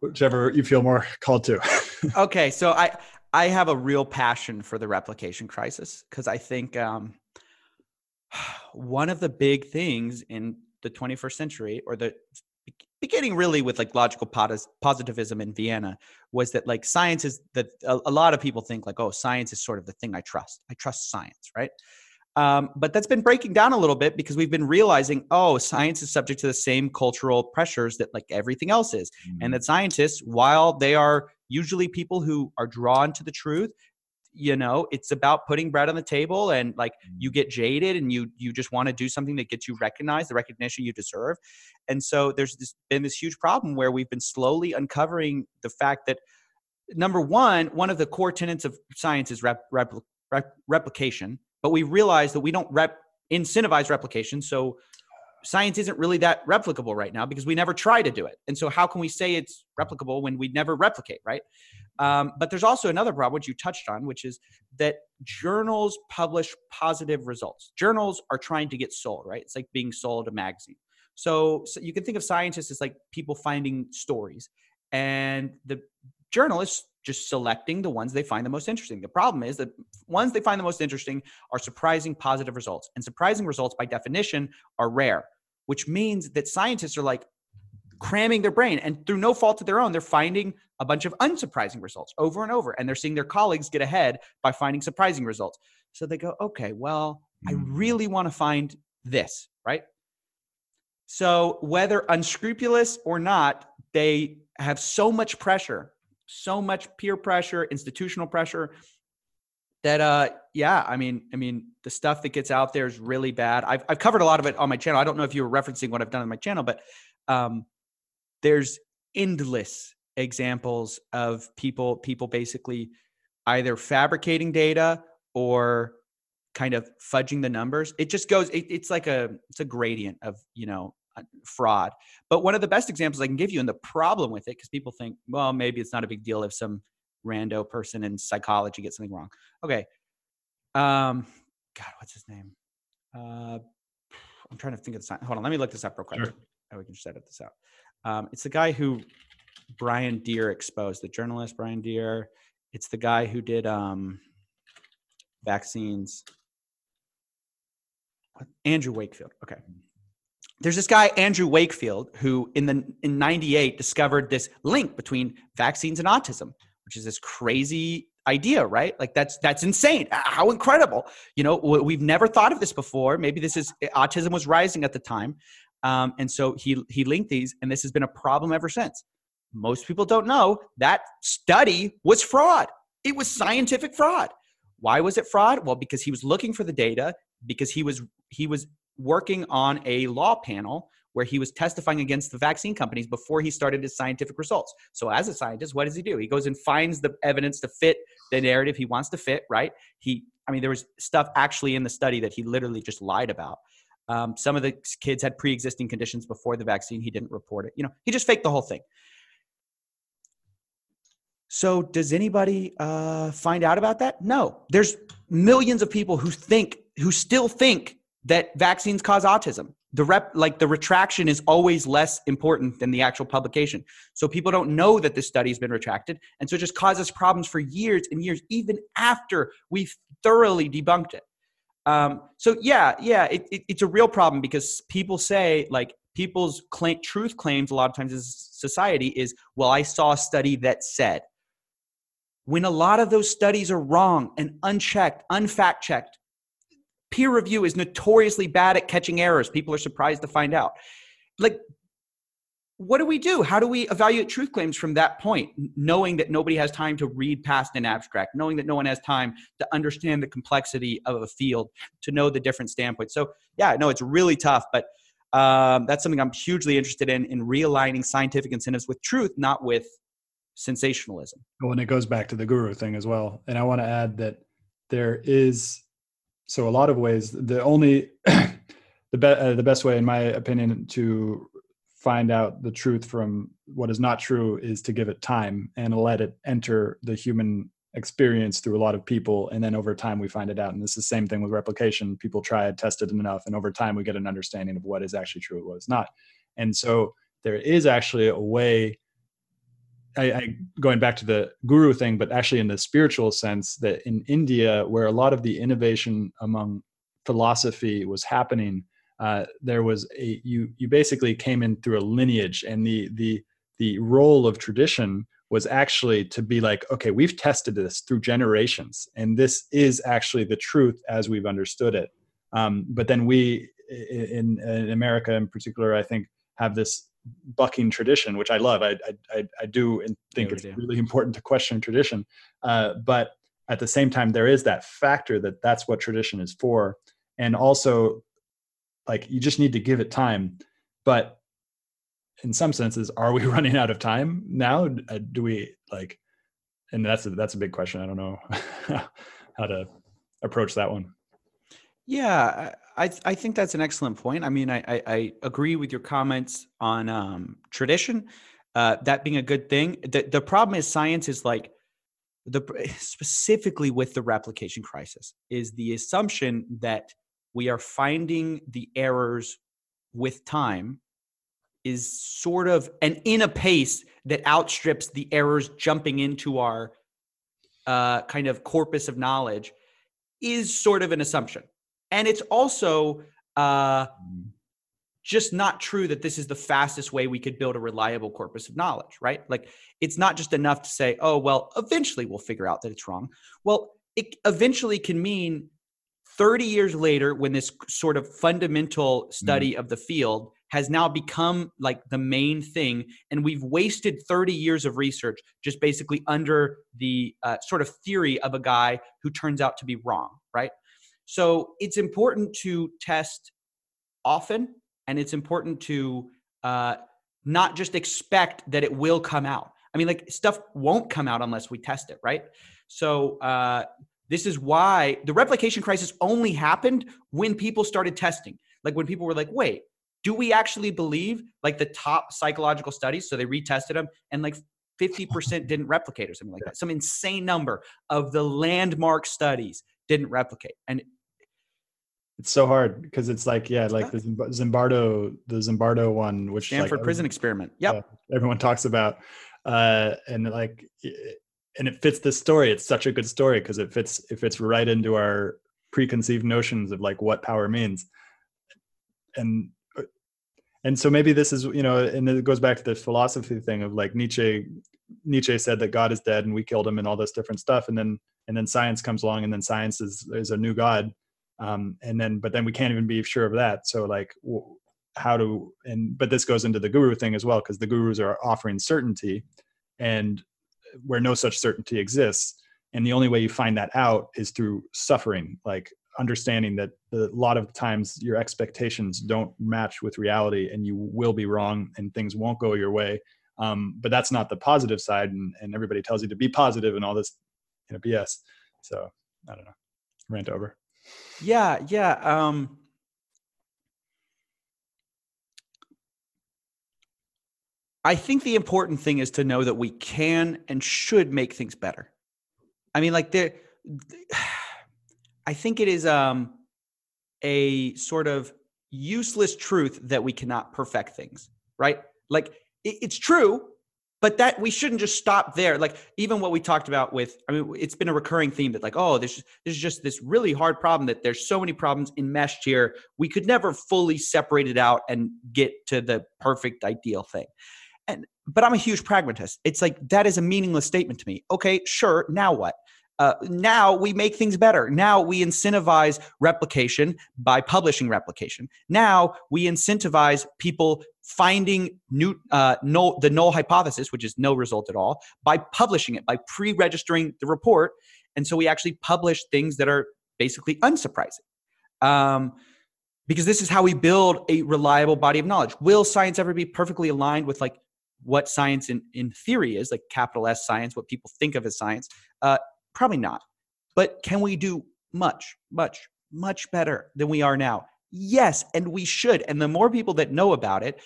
whichever you feel more called to. Okay so i i have a real passion for the replication crisis because i think um one of the big things in the 21st century or the beginning really with like logical positivism in Vienna was that like science is that a, a, lot of people think like oh science is sort of the thing I trust. I trust science right um, but that's been breaking down a little bit because we've been realizing oh science is subject to the same cultural pressures that like everything else is mm-hmm. and that scientists while they are usually people who are drawn to the truth you know it's about putting bread on the table and like you mm. get jaded and you you just want to do something that gets you recognized the recognition you deserve and so there's this, been this huge problem where we've been slowly uncovering the fact that number one one of the core tenets of science is rep, rep, rep, replication but we realize that we don't rep incentivize replication so science isn't really that replicable right now because we never try to do it. And so, how can we say it's replicable when we never replicate, right? Um, but there's also another problem, which you touched on, which is that journals publish positive results. Journals are trying to get sold, right? It's like being sold a magazine. So, so you can think of scientists as like people finding stories, and the journalists just selecting the ones they find the most interesting. The problem is that ones they find the most interesting are surprising positive results. And surprising results, by definition, are rare which means that scientists are like cramming their brain and through no fault of their own they're finding a bunch of unsurprising results over and over and they're seeing their colleagues get ahead by finding surprising results so they go okay well i mm. really want to find this right so whether unscrupulous or not they have so much pressure so much peer pressure institutional pressure that uh yeah i mean i mean the stuff that gets out there is really bad. I've, I've covered a lot of it on my channel. I don't know if you were referencing what i've done on my channel but um there's endless examples of people people basically either fabricating data or kind of fudging the numbers. It just goes it, it's like a it's a gradient of you know fraud but one of the best examples i can give you and the problem with it because people think well maybe it's not a big deal if some rando person in psychology gets something wrong. Okay. Um, God, what's his name? Uh, I'm trying to think of the sign. Hold on, let me look this up real quick. Sure. Oh, we can just edit this out. Um, it's the guy who Brian Deer exposed, the journalist Brian Deer. It's the guy who did um, vaccines. Andrew Wakefield. Okay. There's this guy Andrew Wakefield who in the in 98 discovered this link between vaccines and autism which is this crazy idea right? Like that's that's insane. How incredible. You know we've never thought of this before. Maybe this is eh, autism was rising at the time. Um, and so he he linked these and this has been a problem ever since. Most people don't know that study was fraud. It was scientific fraud. Why was it fraud? Well because he was looking for the data because he was he was working on a law panel where he was testifying against the vaccine companies before he started his scientific results. So, as a scientist, what does he do? He goes and finds the evidence to fit the narrative he wants to fit, right? He, I mean, there was stuff actually in the study that he literally just lied about. Um, some of the kids had pre-existing conditions before the vaccine. He didn't report it. You know, he just faked the whole thing. So, does anybody uh, find out about that? No. There's millions of people who think, who still think that vaccines cause autism. The rep, like the retraction, is always less important than the actual publication. So people don't know that this study has been retracted, and so it just causes problems for years and years, even after we've thoroughly debunked it. Um, so yeah, yeah, it, it, it's a real problem because people say like people's claim, truth claims a lot of times in society is, well, I saw a study that said when a lot of those studies are wrong and unchecked, unfact checked. Peer review is notoriously bad at catching errors. People are surprised to find out. Like, what do we do? How do we evaluate truth claims from that point, knowing that nobody has time to read past an abstract, knowing that no one has time to understand the complexity of a field, to know the different standpoints? So, yeah, no, it's really tough, but um, that's something I'm hugely interested in in realigning scientific incentives with truth, not with sensationalism. Well, and it goes back to the guru thing as well. And I want to add that there is so a lot of ways the only the be, uh, the best way in my opinion to find out the truth from what is not true is to give it time and let it enter the human experience through a lot of people. And then over time we find it out. And this is the same thing with replication. People try it test it enough and over time we get an understanding of what is actually true what is not. And so there is actually a way I, I, going back to the guru thing, but actually in the spiritual sense that in India, where a lot of the innovation among philosophy was happening, uh, there was a you you basically came in through a lineage, and the the the role of tradition was actually to be like, okay, we've tested this through generations, and this is actually the truth as we've understood it. Um, but then we in, in America, in particular, I think have this bucking tradition, which I love. I I I do and think yeah, it's do. really important to question tradition. Uh, but at the same time, there is that factor that that's what tradition is for, and also like you just need to give it time. But in some senses, are we running out of time now? Uh, do we like? And that's a, that's a big question. I don't know how to approach that one. Yeah, I I think that's an excellent point. I mean, I I, I agree with your comments on um, tradition, uh, that being a good thing. The the problem is science is like the specifically with the replication crisis is the assumption that we are finding the errors with time is sort of and in a pace that outstrips the errors jumping into our uh, kind of corpus of knowledge is sort of an assumption and it's also uh, mm. just not true that this is the fastest way we could build a reliable corpus of knowledge, right? Like it's not just enough to say, oh, well, eventually we'll figure out that it's wrong. Well, it eventually can mean 30 years later, when this sort of fundamental study mm. of the field has now become like the main thing, and we've wasted 30 years of research just basically under the uh, sort of theory of a guy who turns out to be wrong? So it's important to test often, and it's important to uh, not just expect that it will come out. I mean, like stuff won't come out unless we test it, right? So uh, this is why the replication crisis only happened when people started testing. Like when people were like, wait, do we actually believe like the top psychological studies? So they retested them and like 50% didn't replicate or something like that. Some insane number of the landmark studies didn't replicate. And it's so hard because it's like yeah like the zimbardo the zimbardo one which stanford like, prison experiment. Yep. uh, everyone talks about uh and like and it fits this story. It's such a good story because it fits it fits right into our preconceived notions of like what power means. And uh, and so maybe this is you know and it goes back to the philosophy thing of like nietzsche nietzsche said that god is dead and we killed him and all this different stuff. And then and then science comes along and then science is is a new god. Um, and then but then we can't even be sure of that. So like how to and but this goes into the guru thing as well because the gurus are offering certainty and where no such certainty exists. And the only way you find that out is through suffering like understanding that a lot of times your expectations don't match with reality and you will be wrong and things won't go your way. Um, but that's not the positive side and, and everybody tells you to be positive and all this you know BS. So I don't know. Rant over. Yeah, yeah. Um, I think the important thing is to know that we can and should make things better. I mean, like there, I think it is um, a sort of useless truth that we cannot perfect things, right? Like it's true but that we shouldn't just stop there. Like even what we talked about with, I mean, it's been a recurring theme that like, oh, this this is just this really hard problem that there's so many problems enmeshed here. We could never fully separate it out and get to the perfect ideal thing. And but I'm a huge pragmatist. It's like that is a meaningless statement to me. Okay, sure. Now what? Uh, now we make things better. Now we incentivize replication by publishing replication. Now we incentivize people finding new uh, null, the null hypothesis, which is no result at all, by publishing it, by pre-registering the report. And so we actually publish things that are basically unsurprising. Um, because this is how we build a reliable body of knowledge. Will science ever be perfectly aligned with like what science in, in theory is, like capital S science, what people think of as science? Uh, probably not. But can we do much, much, much better than we are now? Yes, and we should. And the more people that know about it,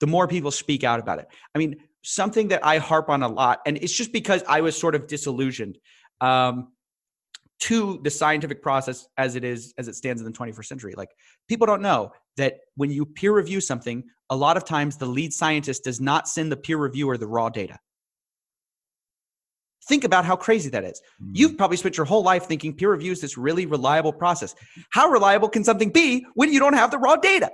the more people speak out about it. I mean, something that I harp on a lot, and it's just because I was sort of disillusioned um, to the scientific process as it is, as it stands in the 21st century. Like, people don't know that when you peer review something, a lot of times the lead scientist does not send the peer reviewer the raw data. Think about how crazy that is. Mm-hmm. You've probably spent your whole life thinking peer review is this really reliable process. How reliable can something be when you don't have the raw data?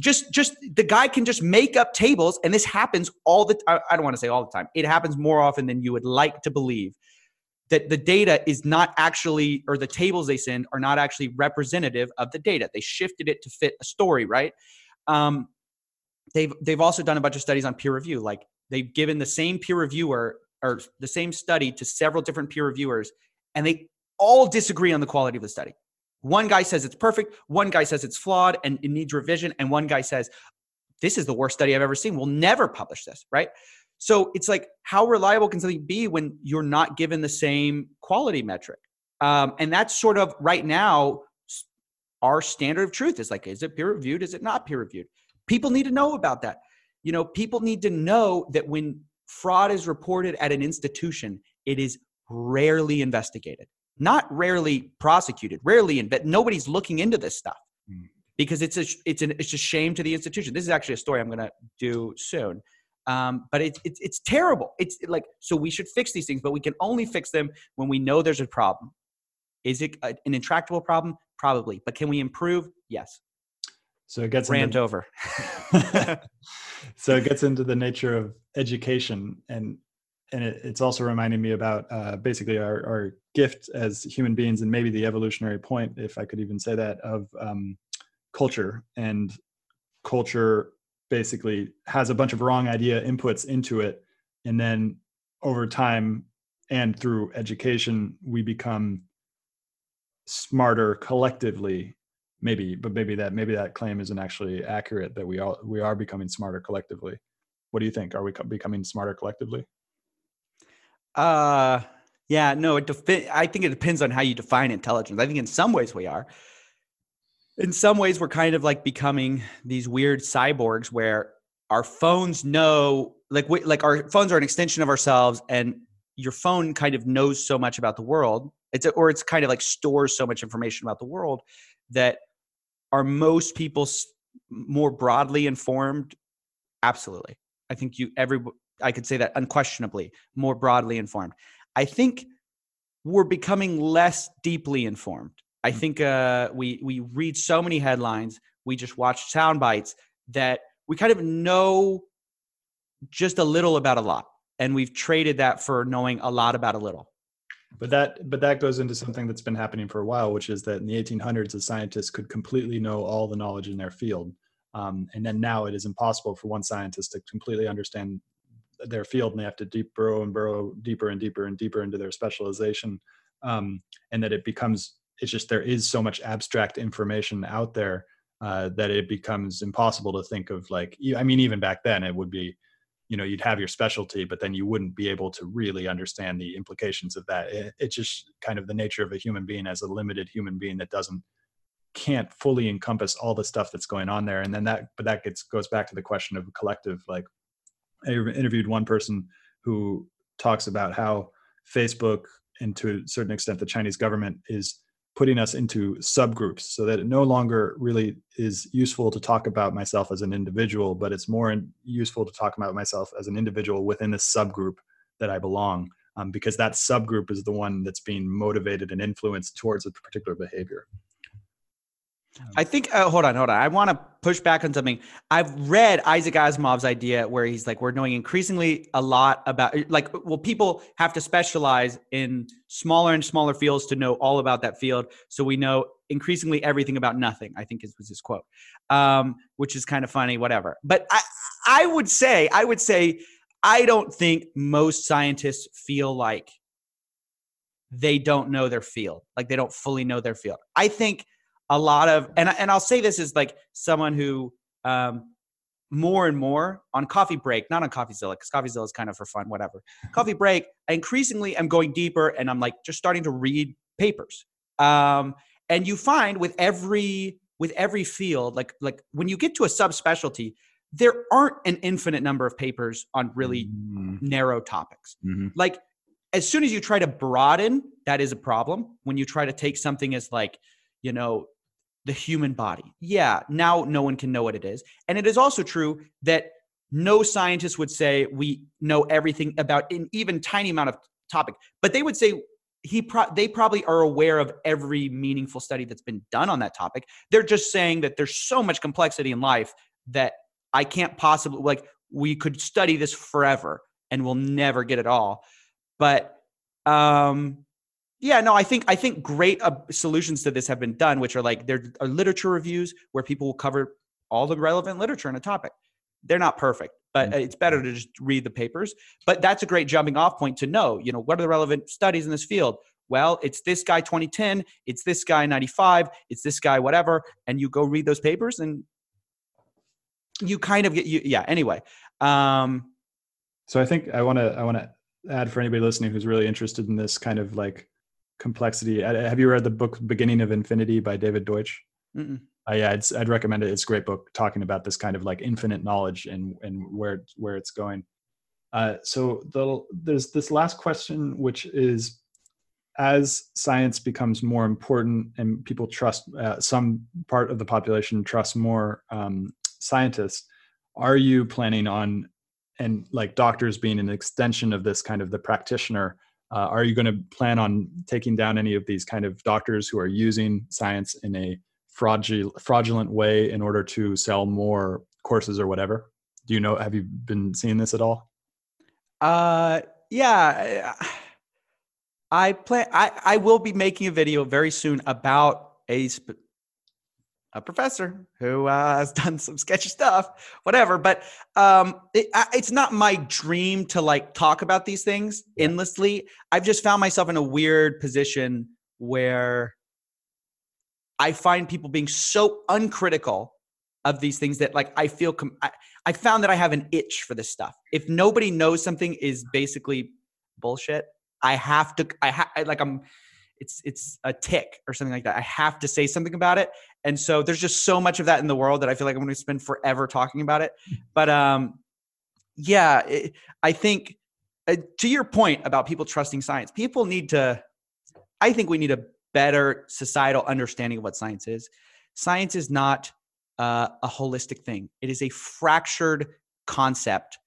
Just, just the guy can just make up tables, and this happens all the. I, I don't want to say all the time. It happens more often than you would like to believe. That the data is not actually, or the tables they send are not actually representative of the data. They shifted it to fit a story, right? Um, they've they've also done a bunch of studies on peer review. Like they've given the same peer reviewer or the same study to several different peer reviewers, and they all disagree on the quality of the study. One guy says it's perfect, one guy says it's flawed and it needs revision, and one guy says, This is the worst study I've ever seen. We'll never publish this, right? So it's like, how reliable can something be when you're not given the same quality metric? Um, and that's sort of right now our standard of truth is like, is it peer reviewed? Is it not peer reviewed? People need to know about that. You know, people need to know that when fraud is reported at an institution, it is rarely investigated, not rarely prosecuted, rarely, in, but nobody's looking into this stuff mm. because it's a it's an it's a shame to the institution. This is actually a story I'm going to do soon. Um, but it's, it's it's terrible. It's like so we should fix these things, but we can only fix them when we know there's a problem. Is it an intractable problem? Probably, but can we improve? Yes. So it gets rant into, over. so it gets into the nature of education, and and it, it's also reminding me about uh, basically our, our gift as human beings, and maybe the evolutionary point, if I could even say that, of um, culture. And culture basically has a bunch of wrong idea inputs into it, and then over time and through education, we become smarter collectively maybe but maybe that maybe that claim isn't actually accurate that we all we are becoming smarter collectively. What do you think? Are we becoming smarter collectively? Uh yeah no it defi- i think it depends on how you define intelligence. I think in some ways we are. In some ways we're kind of like becoming these weird cyborgs where our phones know like we, like our phones are an extension of ourselves and your phone kind of knows so much about the world. It's or it's kind of like stores so much information about the world that are most people more broadly informed? Absolutely. I think you every I could say that unquestionably more broadly informed. I think we're becoming less deeply informed. I mm. think uh, we we read so many headlines, we just watch sound bites that we kind of know just a little about a lot, and we've traded that for knowing a lot about a little but that but that goes into something that's been happening for a while which is that in the 1800s a scientist could completely know all the knowledge in their field. Um, and then now it is impossible for one scientist to completely understand their field and they have to deep burrow and burrow deeper and deeper and deeper into their specialization. Um, and that it becomes it's just there is so much abstract information out there uh, that it becomes impossible to think of like i mean even back then it would be you know you'd have your specialty but then you wouldn't be able to really understand the implications of that. It, it's just kind of the nature of a human being as a limited human being that doesn't can't fully encompass all the stuff that's going on there. And then that but that gets goes back to the question of collective like I interviewed one person who talks about how Facebook and to a certain extent the Chinese government is putting us into subgroups so that it no longer really is useful to talk about myself as an individual, but it's more useful to talk about myself as an individual within this subgroup that I belong, um, because that subgroup is the one that's being motivated and influenced towards a particular behavior. I think. Uh, hold on, hold on. I want to push back on something. I've read Isaac Asimov's idea where he's like, we're knowing increasingly a lot about, like, well, people have to specialize in smaller and smaller fields to know all about that field. So we know increasingly everything about nothing. I think is was his quote, um, which is kind of funny. Whatever. But I, I would say, I would say, I don't think most scientists feel like they don't know their field, like they don't fully know their field. I think a lot of and and I'll say this as like someone who um more and more on coffee break, not on CoffeeZilla, because CoffeeZilla is kind of for fun, whatever. Coffee break, I increasingly am going deeper and I'm like just starting to read papers. Um, and you find with every with every field, like like when you get to a subspecialty, there aren't an infinite number of papers on really mm-hmm. narrow topics. Mm-hmm. Like as soon as you try to broaden, that is a problem. When you try to take something as like, you know, the human body. Yeah, now no one can know what it is. And it is also true that no scientist would say we know everything about an even tiny amount of topic, but they would say he pro- they probably are aware of every meaningful study that's been done on that topic. They're just saying that there's so much complexity in life that I can't possibly like we could study this forever and we'll never get it all. But um yeah, no, I think I think great uh, solutions to this have been done, which are like there are literature reviews where people will cover all the relevant literature in a topic. They're not perfect, but mm-hmm. it's better to just read the papers. But that's a great jumping off point to know, you know, what are the relevant studies in this field? Well, it's this guy 2010, it's this guy 95, it's this guy whatever, and you go read those papers and you kind of get you yeah, anyway. Um so I think I want to I want to add for anybody listening who's really interested in this kind of like complexity. Have you read the book Beginning of Infinity by David Deutsch? Uh, yeah, I'd, I'd recommend it. It's a great book talking about this kind of like infinite knowledge and and where where it's going. Uh, so the, there's this last question, which is as science becomes more important and people trust uh, some part of the population trusts more um, scientists, are you planning on and like doctors being an extension of this kind of the practitioner? Uh, are you going to plan on taking down any of these kind of doctors who are using science in a fraudulent, fraudulent way in order to sell more courses or whatever? Do you know? Have you been seeing this at all? Uh, yeah. I plan. I I will be making a video very soon about a sp- a professor who uh, has done some sketchy stuff, whatever. But um, it, it's not my dream to like talk about these things endlessly. I've just found myself in a weird position where I find people being so uncritical of these things that like I feel com- I, I found that I have an itch for this stuff. If nobody knows something is basically bullshit, I have to. I have like I'm it's it's a tick or something like that. I have to say something about it. And so there's just so much of that in the world that I feel like I'm going to spend forever talking about it. But um yeah, it, I think uh, to your point about people trusting science, people need to I think we need a better societal understanding of what science is. Science is not uh, a holistic thing. It is a fractured concept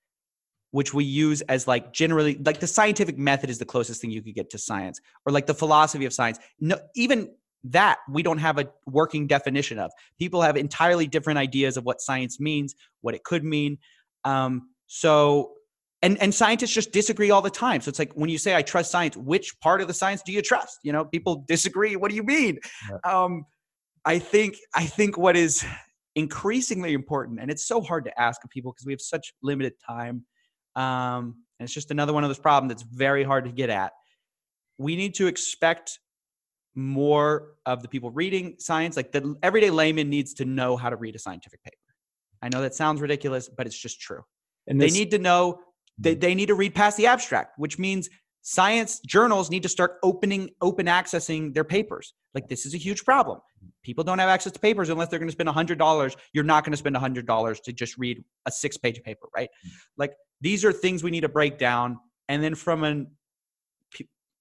which we use as like generally like the scientific method is the closest thing you could get to science or like the philosophy of science. No even that we don't have a working definition of. People have entirely different ideas of what science means what it could mean. Um, so and and scientists just disagree all the time. So it's like when you say i trust science which part of the science do you trust? You know people disagree. What do you mean? Yeah. um, i think i think what is increasingly important and it's so hard to ask of people because we have such limited time um, and it's just another one of those problems that's very hard to get at. We need to expect more of the people reading science. Like the everyday layman needs to know how to read a scientific paper. I know that sounds ridiculous, but it's just true. And this, they need to know they, they need to read past the abstract, which means science journals need to start opening open accessing their papers like this is a huge problem people don't have access to papers unless they're going to spend $100 you're not going to spend $100 to just read a six page paper right mm. like these are things we need to break down. And then from an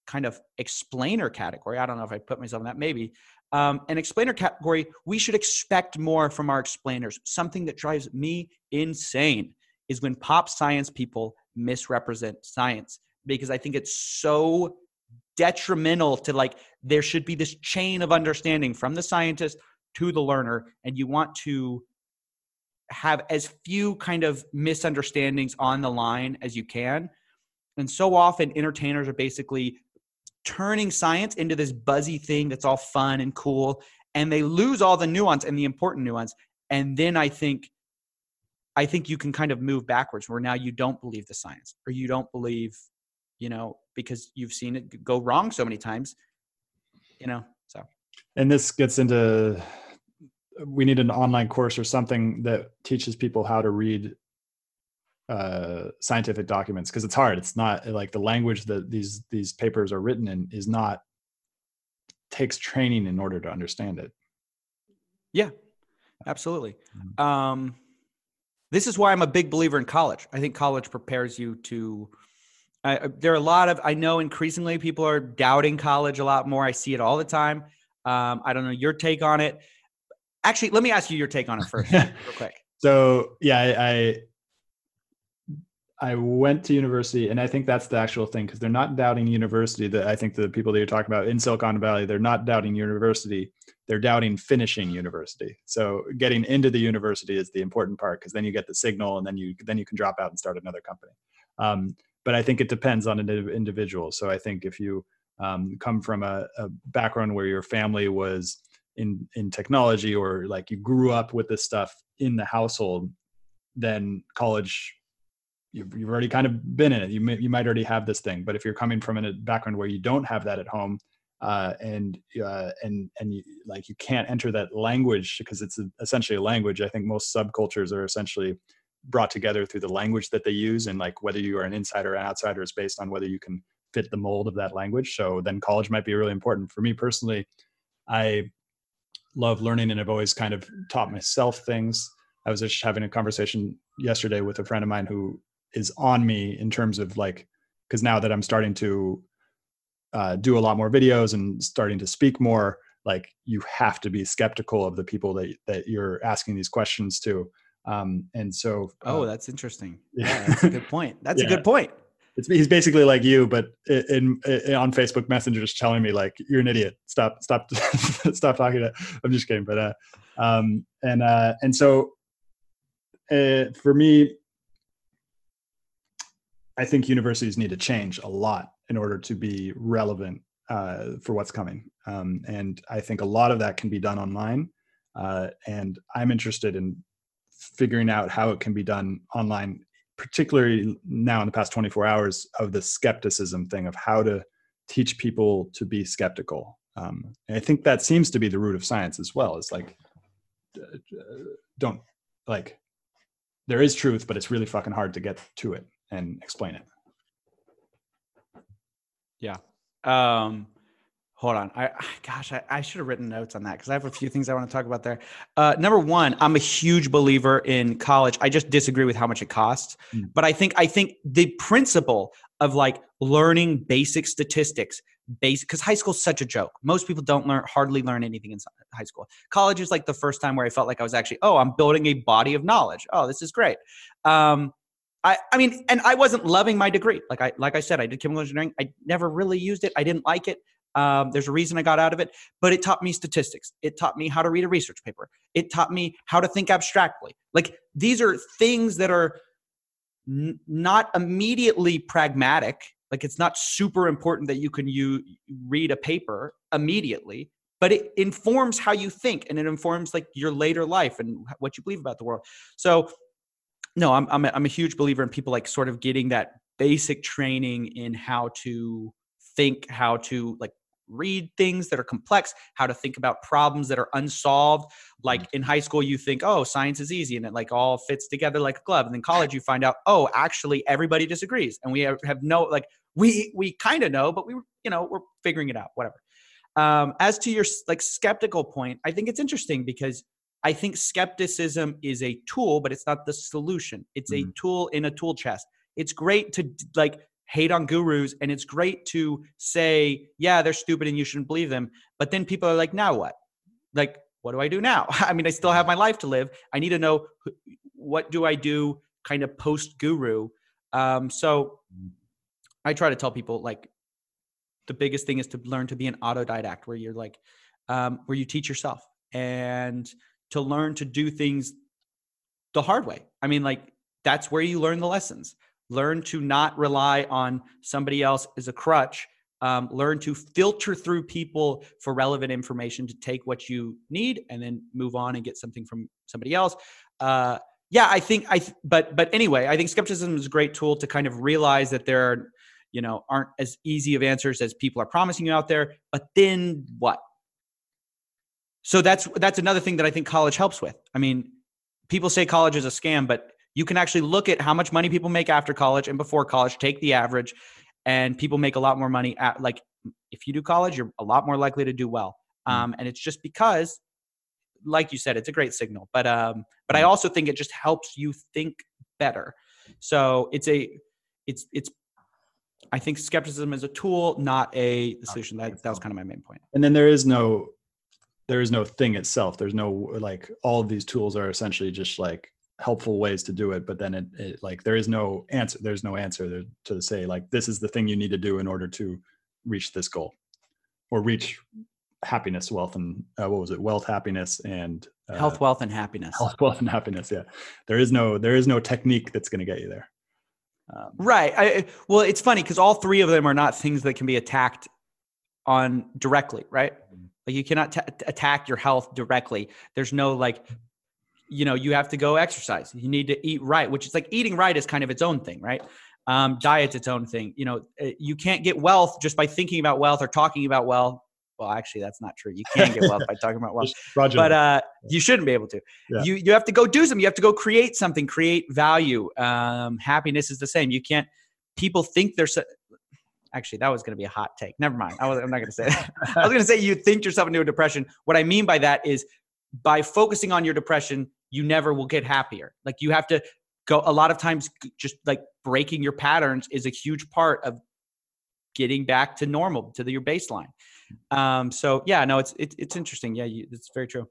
kind of explainer category, I don't know if I put myself in that, maybe um, an explainer category, we should expect more from our explainers. Something that drives me insane is when pop science people misrepresent science because I think it's so detrimental to like there should be this chain of understanding from the scientist to the learner and you want to have as few kind of misunderstandings on the line as you can. And so often entertainers are basically turning science into this buzzy thing that's all fun and cool and they lose all the nuance and the important nuance. And then i think i think you can kind of move backwards where now you don't believe the science or you don't believe you know because you've seen it go wrong so many times you know so. And this gets into we need an online course or something that teaches people how to read uh, scientific documents because it's hard. It's not like the language that these these papers are written in is not takes training in order to understand it. Yeah, absolutely. Mm-hmm. Um, this is why I'm a big believer in college. I think college prepares you to. Uh, there are a lot of I know increasingly people are doubting college a lot more. I see it all the time. Um, I don't know your take on it. Actually, let me ask you your take on it first, real quick. So yeah, I, I I went to university, and I think that's the actual thing because they're not doubting university. That I think the people that you're talking about in Silicon Valley, they're not doubting university. They're doubting finishing university. So getting into the university is the important part because then you get the signal, and then you then you can drop out and start another company. Um, but I think it depends on an individual. So I think if you um, come from a, a background where your family was in in technology or like you grew up with this stuff in the household, then college you've, you've already kind of been in it. You may, you might already have this thing, but if you're coming from a background where you don't have that at home, uh, and uh, and and you, like you can't enter that language because it's essentially a language. I think most subcultures are essentially brought together through the language that they use, and like whether you are an insider or an outsider is based on whether you can fit the mold of that language. So then college might be really important for me personally. I love learning, and I've always kind of taught myself things. I was just having a conversation yesterday with a friend of mine who is on me in terms of like because now that I'm starting to uh, do a lot more videos and starting to speak more, like you have to be skeptical of the people that that you're asking these questions to. Um, and so, oh, uh, that's interesting. Yeah, yeah, that's a good point. That's yeah. a good point. It's, he's basically like you, but in, in, on Facebook Messenger, just telling me like you're an idiot. Stop, stop, stop talking to. I'm just kidding, but uh, um, and uh, and so uh, for me, I think universities need to change a lot in order to be relevant uh, for what's coming. Um, and I think a lot of that can be done online. Uh, and I'm interested in figuring out how it can be done online, particularly now in the past 24 hours of the skepticism thing of how to teach people to be skeptical. Um, I think that seems to be the root of science as well. It's like, don't like, there is truth, but it's really fucking hard to get to it and explain it. Yeah. Um, hold on. I gosh, I, I should have written notes on that because I have a few things I want to talk about there. Uh, number one, I'm a huge believer in college. I just disagree with how much it costs, mm. but I think I think the principle of like learning basic statistics, basic because high school is such a joke. Most people don't learn hardly learn anything in high school. College is like the first time where I felt like I was actually oh I'm building a body of knowledge. Oh, this is great. Um, I, I mean, and I wasn't loving my degree. Like I, like I said, I did chemical engineering. I never really used it. I didn't like it. Um, there's a reason I got out of it, but it taught me statistics. It taught me how to read a research paper. It taught me how to think abstractly. Like these are things that are n- not immediately pragmatic. Like it's not super important that you can you read a paper immediately, but it informs how you think and it informs like your later life and what you believe about the world. So no, I'm I'm a, I'm a huge believer in people like sort of getting that basic training in how to think, how to like read things that are complex, how to think about problems that are unsolved. Like mm-hmm. in high school, you think, oh, science is easy and it like all fits together like a glove. And then college, you find out, oh, actually everybody disagrees. And we have, have no, like, we, we kind of know, but we, you know, we're figuring it out, whatever. Um, as to your like skeptical point, I think it's interesting because I think skepticism is a tool, but it's not the solution. It's mm-hmm. a tool in a tool chest. it's great to like hate on gurus and it's great to say, yeah, they're stupid and you shouldn't believe them. But then people are like, now what? Like, what do I do now? I mean, I still have my life to live. I need to know what do I do kind of post guru. Um, so I try to tell people like the biggest thing is to learn to be an autodidact where you're like, um, where you teach yourself and to learn to do things the hard way. I mean, like that's where you learn the lessons. Learn to not rely on somebody else as a crutch. Um, learn to filter through people for relevant information to take what you need and then move on and get something from somebody else. Uh, yeah, I think I. Th- but but anyway, I think skepticism is a great tool to kind of realize that there are, you know, aren't as easy of answers as people are promising you out there. But then what? So that's that's another thing that I think college helps with. I mean, people say college is a scam, but you can actually look at how much money people make after college and before college, take the average, and people make a lot more money at like if you do college, you're a lot more likely to do well. Mm. Um, and it's just because, like you said, it's a great signal. But um, but I mm. also think it just helps you think better. So it's a it's it's I think skepticism is a tool, not a solution. That that was kind of my main point. And then there is no there is no thing itself. There's no like all of these tools are essentially just like helpful ways to do it but then it, it like there is no answer there's no answer to say like this is the thing you need to do in order to reach this goal or reach happiness wealth and uh, what was it? Wealth happiness and uh, health wealth and happiness. health wealth and happiness yeah. There is no there is no technique that's going to get you there. Um, right I, well it's funny because all three of them are not things that can be attacked on directly right? Mm-hmm. like you cannot t- attack your health directly. There's no like you know you have to go exercise. You need to eat right which is like eating right is kind of its own thing right? Um, diet's its own thing. You know eh, you can't get wealth just by thinking about wealth or talking about wealth. Well actually that's not true. You can get wealth by talking about wealth. But uh, you shouldn't be able to. Yeah. you you have to go do something. You have to go create something create value. Um, happiness is the same. You can't people think they're so, actually that was going to be a hot take. Never mind. I was, i'm not going to say that. I was going to say you think yourself into a depression. What i mean by that is by focusing on your depression you never will get happier. Like you have to go a lot of times just like breaking your patterns is a huge part of getting back to normal to the, your baseline. Um, so yeah, no, it's, it's, it's interesting. Yeah. You, it's very true.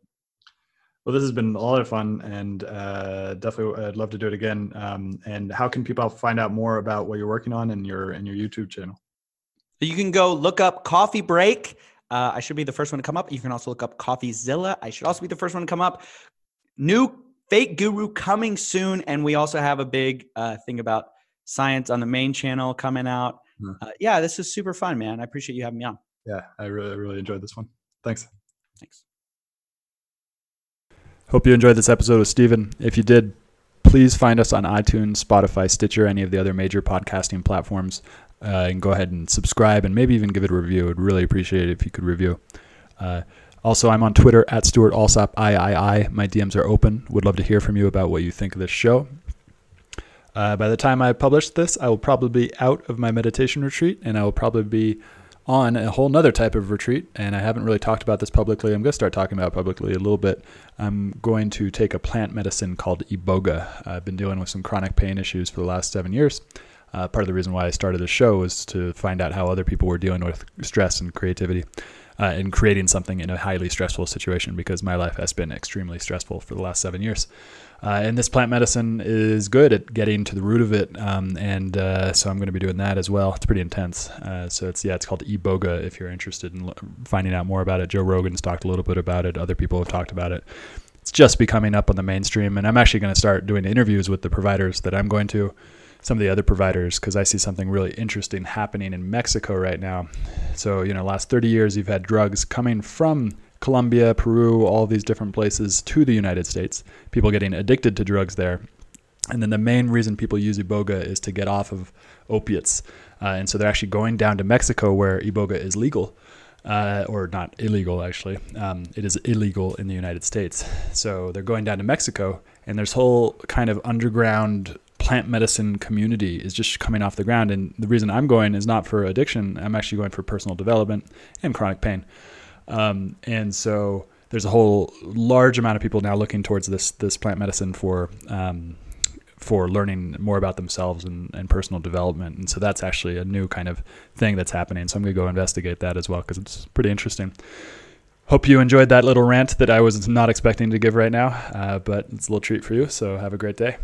Well, this has been a lot of fun and uh, definitely I'd love to do it again. Um, and how can people find out more about what you're working on in your, in your YouTube channel? You can go look up coffee break. Uh, I should be the first one to come up. You can also look up CoffeeZilla. I should also be the first one to come up new fake guru coming soon, and we also have a big uh, thing about science on the main channel coming out. Hmm. Uh, yeah, this is super fun, man. I appreciate you having me on. Yeah, I really, really enjoyed this one. Thanks. Thanks. Hope you enjoyed this episode with Stephen. If you did, please find us on iTunes, Spotify, Stitcher, any of the other major podcasting platforms, uh, and go ahead and subscribe and maybe even give it a review. I'd really appreciate it if you could review. Uh, also, I'm on Twitter at Stewart Alsop III. My DMs are open. Would love to hear from you about what you think of this show. Uh, by the time I publish this, I will probably be out of my meditation retreat and I will probably be on a whole nother type of retreat. And I haven't really talked about this publicly. I'm going to start talking about publicly a little bit. I'm going to take a plant medicine called Iboga. I've been dealing with some chronic pain issues for the last seven years. Uh, part of the reason why I started the show was to find out how other people were dealing with stress and creativity uh, in creating something in a highly stressful situation because my life has been extremely stressful for the last seven years. Uh, and this plant medicine is good at getting to the root of it, um, and uh, so I'm going to be doing that as well. It's pretty intense. Uh, so it's yeah, it's called Iboga. If you're interested in finding out more about it, Joe Rogan's talked a little bit about it. Other people have talked about it. It's just becoming up on the mainstream, and I'm actually going to start doing interviews with the providers that I'm going to some of the other providers because I see something really interesting happening in Mexico right now. So, you know, last 30 years, you've had drugs coming from Colombia, Peru, all these different places to the United States, people getting addicted to drugs there. And then the main reason people use Iboga is to get off of opiates. Uh, and so they're actually going down to Mexico where Iboga is legal. Uh, or not illegal, actually. Um, it is illegal in the United States. So they're going down to Mexico, and there's whole kind of underground plant medicine community is just coming off the ground. And the reason I'm going is not for addiction. I'm actually going for personal development and chronic pain. Um, and so there's a whole large amount of people now looking towards this this plant medicine for um, for learning more about themselves and, and personal development. And so that's actually a new kind of thing that's happening. So I'm going to go investigate that as well because it's pretty interesting. Hope you enjoyed that little rant that I was not expecting to give right now, uh, but it's a little treat for you. So have a great day.